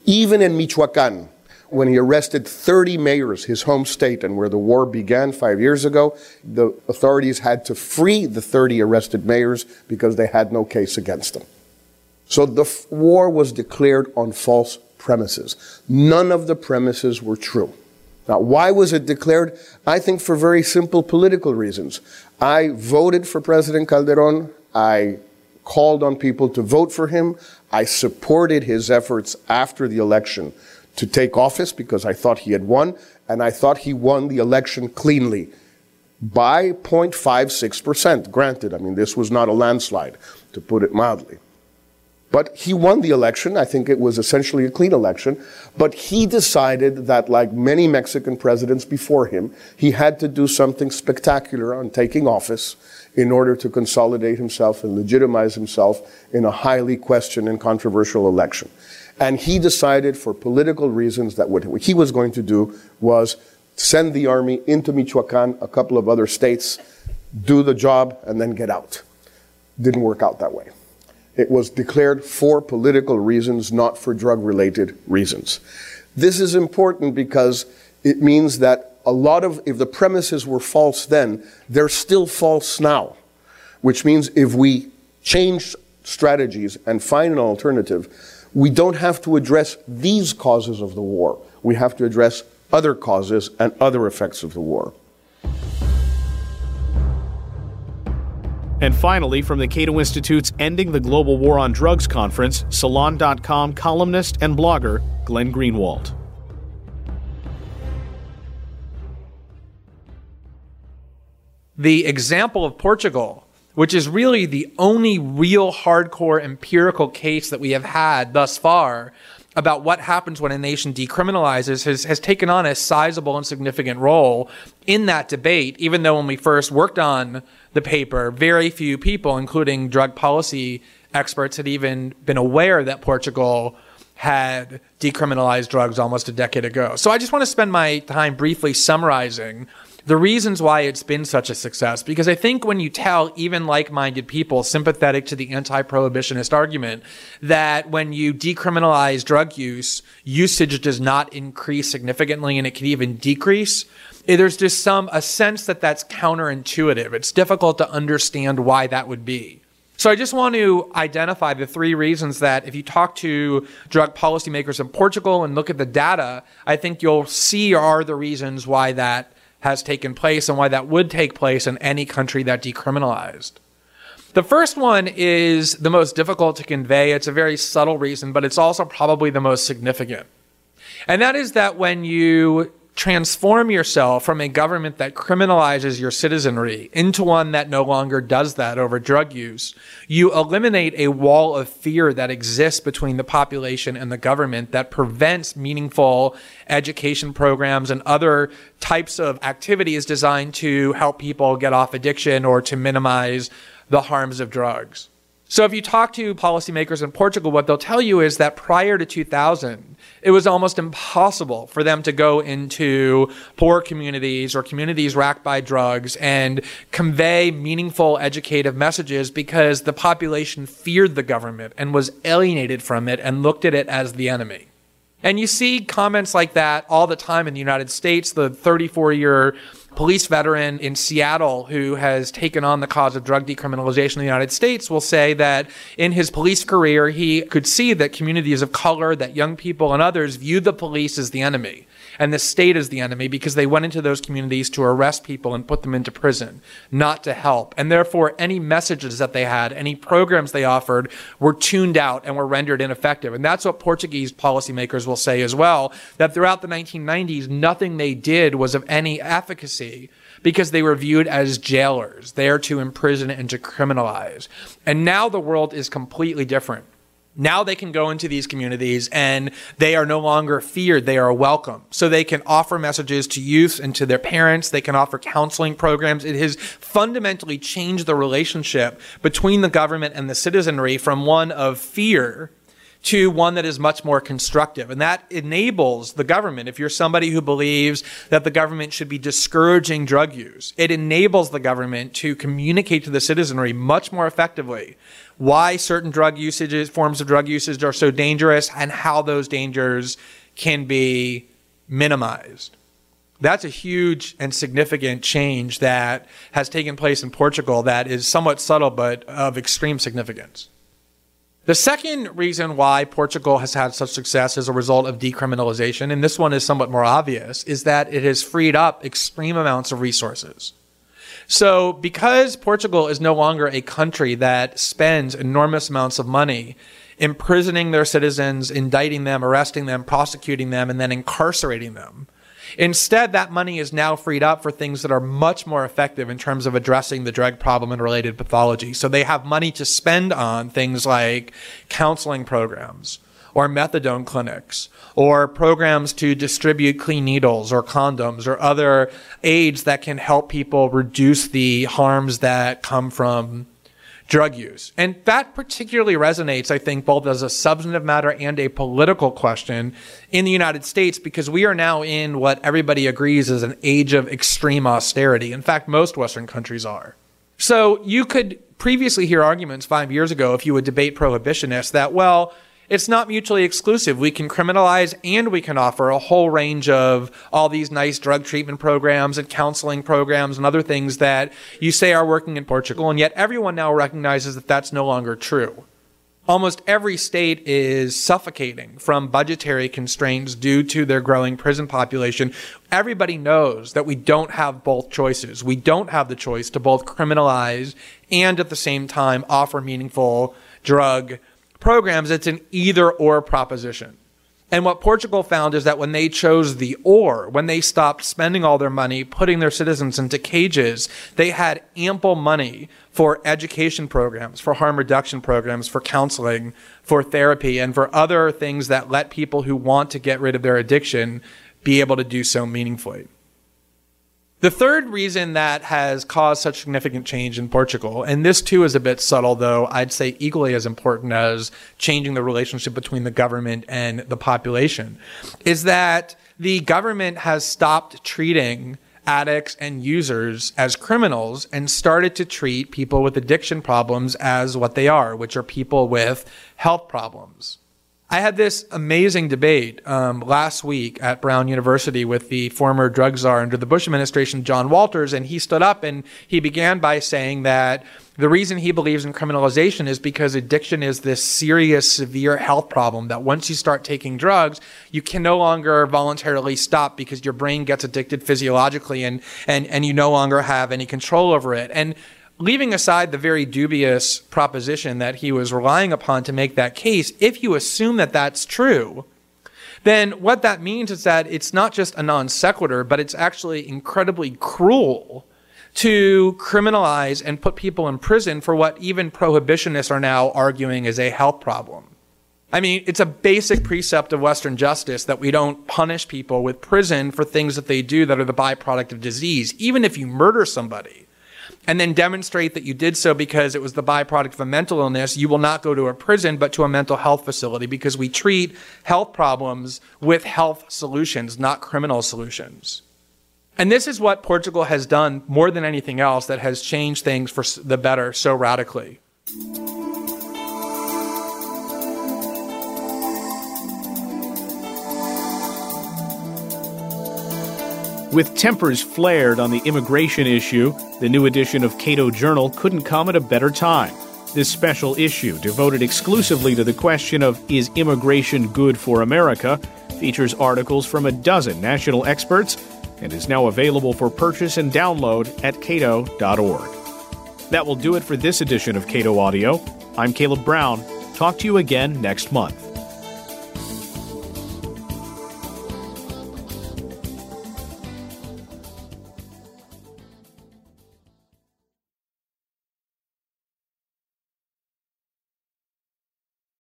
Even in Michoacan, when he arrested 30 mayors, his home state, and where the war began five years ago, the authorities had to free the 30 arrested mayors because they had no case against them. So the war was declared on false premises. None of the premises were true. Now, why was it declared? I think for very simple political reasons. I voted for President Calderon. I called on people to vote for him. I supported his efforts after the election to take office because I thought he had won, and I thought he won the election cleanly by 0.56%. Granted, I mean, this was not a landslide, to put it mildly. But he won the election. I think it was essentially a clean election. But he decided that, like many Mexican presidents before him, he had to do something spectacular on taking office in order to consolidate himself and legitimize himself in a highly questioned and controversial election. And he decided for political reasons that what he was going to do was send the army into Michoacan, a couple of other states, do the job, and then get out. Didn't work out that way. It was declared for political reasons, not for drug related reasons. This is important because it means that a lot of, if the premises were false then, they're still false now. Which means if we change strategies and find an alternative, we don't have to address these causes of the war. We have to address other causes and other effects of the war. And finally, from the Cato Institute's Ending the Global War on Drugs conference, Salon.com columnist and blogger Glenn Greenwald. the example of Portugal, which is really the only real hardcore empirical case that we have had thus far about what happens when a nation decriminalizes has, has taken on a sizable and significant role in that debate, even though when we first worked on the paper, very few people, including drug policy experts, had even been aware that Portugal had decriminalized drugs almost a decade ago. So I just want to spend my time briefly summarizing the reasons why it's been such a success. Because I think when you tell even like minded people sympathetic to the anti prohibitionist argument that when you decriminalize drug use, usage does not increase significantly and it can even decrease, Eh, there's just some, a sense that that's counterintuitive. It's difficult to understand why that would be. So I just want to identify the three reasons that if you talk to drug policymakers in Portugal and look at the data, I think you'll see are the reasons why that has taken place and why that would take place in any country that decriminalized. The first one is the most difficult to convey. It's a very subtle reason, but it's also probably the most significant. And that is that when you transform yourself from a government that criminalizes your citizenry into one that no longer does that over drug use, you eliminate a wall of fear that exists between the population and the government that prevents meaningful education programs and other types of activities designed to help people get off addiction or to minimize the harms of drugs. So if you talk to policymakers in Portugal, what they'll tell you is that prior to 2000, it was almost impossible for them to go into poor communities or communities racked by drugs and convey meaningful educative messages because the population feared the government and was alienated from it and looked at it as the enemy. And you see comments like that all the time in the United States. The 34 year police veteran in Seattle who has taken on the cause of drug decriminalization in the United States will say that in his police career, he could see that communities of color, that young people and others viewed the police as the enemy and the state is the enemy because they went into those communities to arrest people and put them into prison, not to help. And therefore, any messages that they had, any programs they offered were tuned out and were rendered ineffective. And that's what Portuguese policymakers will say as well, that throughout the 1990s, nothing they did was of any efficacy because they were viewed as jailers, there to imprison and to criminalize. And now the world is completely different. Now they can go into these communities and they are no longer feared. They are welcome. So they can offer messages to youth and to their parents. They can offer counseling programs. It has fundamentally changed the relationship between the government and the citizenry from one of fear to one that is much more constructive. And that enables the government, if you're somebody who believes that the government should be discouraging drug use, it enables the government to communicate to the citizenry much more effectively why certain drug usages, forms of drug usage are so dangerous and how those dangers can be minimized. That's a huge and significant change that has taken place in Portugal that is somewhat subtle but of extreme significance. The second reason why Portugal has had such success as a result of decriminalization, and this one is somewhat more obvious, is that it has freed up extreme amounts of resources. So, because Portugal is no longer a country that spends enormous amounts of money imprisoning their citizens, indicting them, arresting them, prosecuting them, and then incarcerating them, Instead, that money is now freed up for things that are much more effective in terms of addressing the drug problem and related pathology. So they have money to spend on things like counseling programs or methadone clinics or programs to distribute clean needles or condoms or other aids that can help people reduce the harms that come from drug use. And that particularly resonates, I think, both as a substantive matter and a political question in the United States because we are now in what everybody agrees is an age of extreme austerity. In fact, most Western countries are. So you could previously hear arguments five years ago if you would debate prohibitionists that, well, it's not mutually exclusive. We can criminalize and we can offer a whole range of all these nice drug treatment programs and counseling programs and other things that you say are working in Portugal. And yet everyone now recognizes that that's no longer true. Almost every state is suffocating from budgetary constraints due to their growing prison population. Everybody knows that we don't have both choices. We don't have the choice to both criminalize and at the same time offer meaningful drug programs, it's an either or proposition. And what Portugal found is that when they chose the or, when they stopped spending all their money putting their citizens into cages, they had ample money for education programs, for harm reduction programs, for counseling, for therapy, and for other things that let people who want to get rid of their addiction be able to do so meaningfully. The third reason that has caused such significant change in Portugal, and this too is a bit subtle, though I'd say equally as important as changing the relationship between the government and the population, is that the government has stopped treating addicts and users as criminals and started to treat people with addiction problems as what they are, which are people with health problems. I had this amazing debate um, last week at Brown University with the former drug czar under the Bush administration, John Walters, and he stood up and he began by saying that the reason he believes in criminalization is because addiction is this serious, severe health problem that once you start taking drugs, you can no longer voluntarily stop because your brain gets addicted physiologically and, and, and you no longer have any control over it. And leaving aside the very dubious proposition that he was relying upon to make that case, if you assume that that's true, then what that means is that it's not just a non sequitur, but it's actually incredibly cruel to criminalize and put people in prison for what even prohibitionists are now arguing is a health problem. I mean, it's a basic precept of Western justice that we don't punish people with prison for things that they do that are the byproduct of disease, even if you murder somebody and then demonstrate that you did so because it was the byproduct of a mental illness, you will not go to a prison but to a mental health facility because we treat health problems with health solutions, not criminal solutions. And this is what Portugal has done more than anything else that has changed things for the better so radically. With tempers flared on the immigration issue, the new edition of Cato Journal couldn't come at a better time. This special issue, devoted exclusively to the question of is immigration good for America, features articles from a dozen national experts and is now available for purchase and download at cato.org. That will do it for this edition of Cato Audio. I'm Caleb Brown. Talk to you again next month.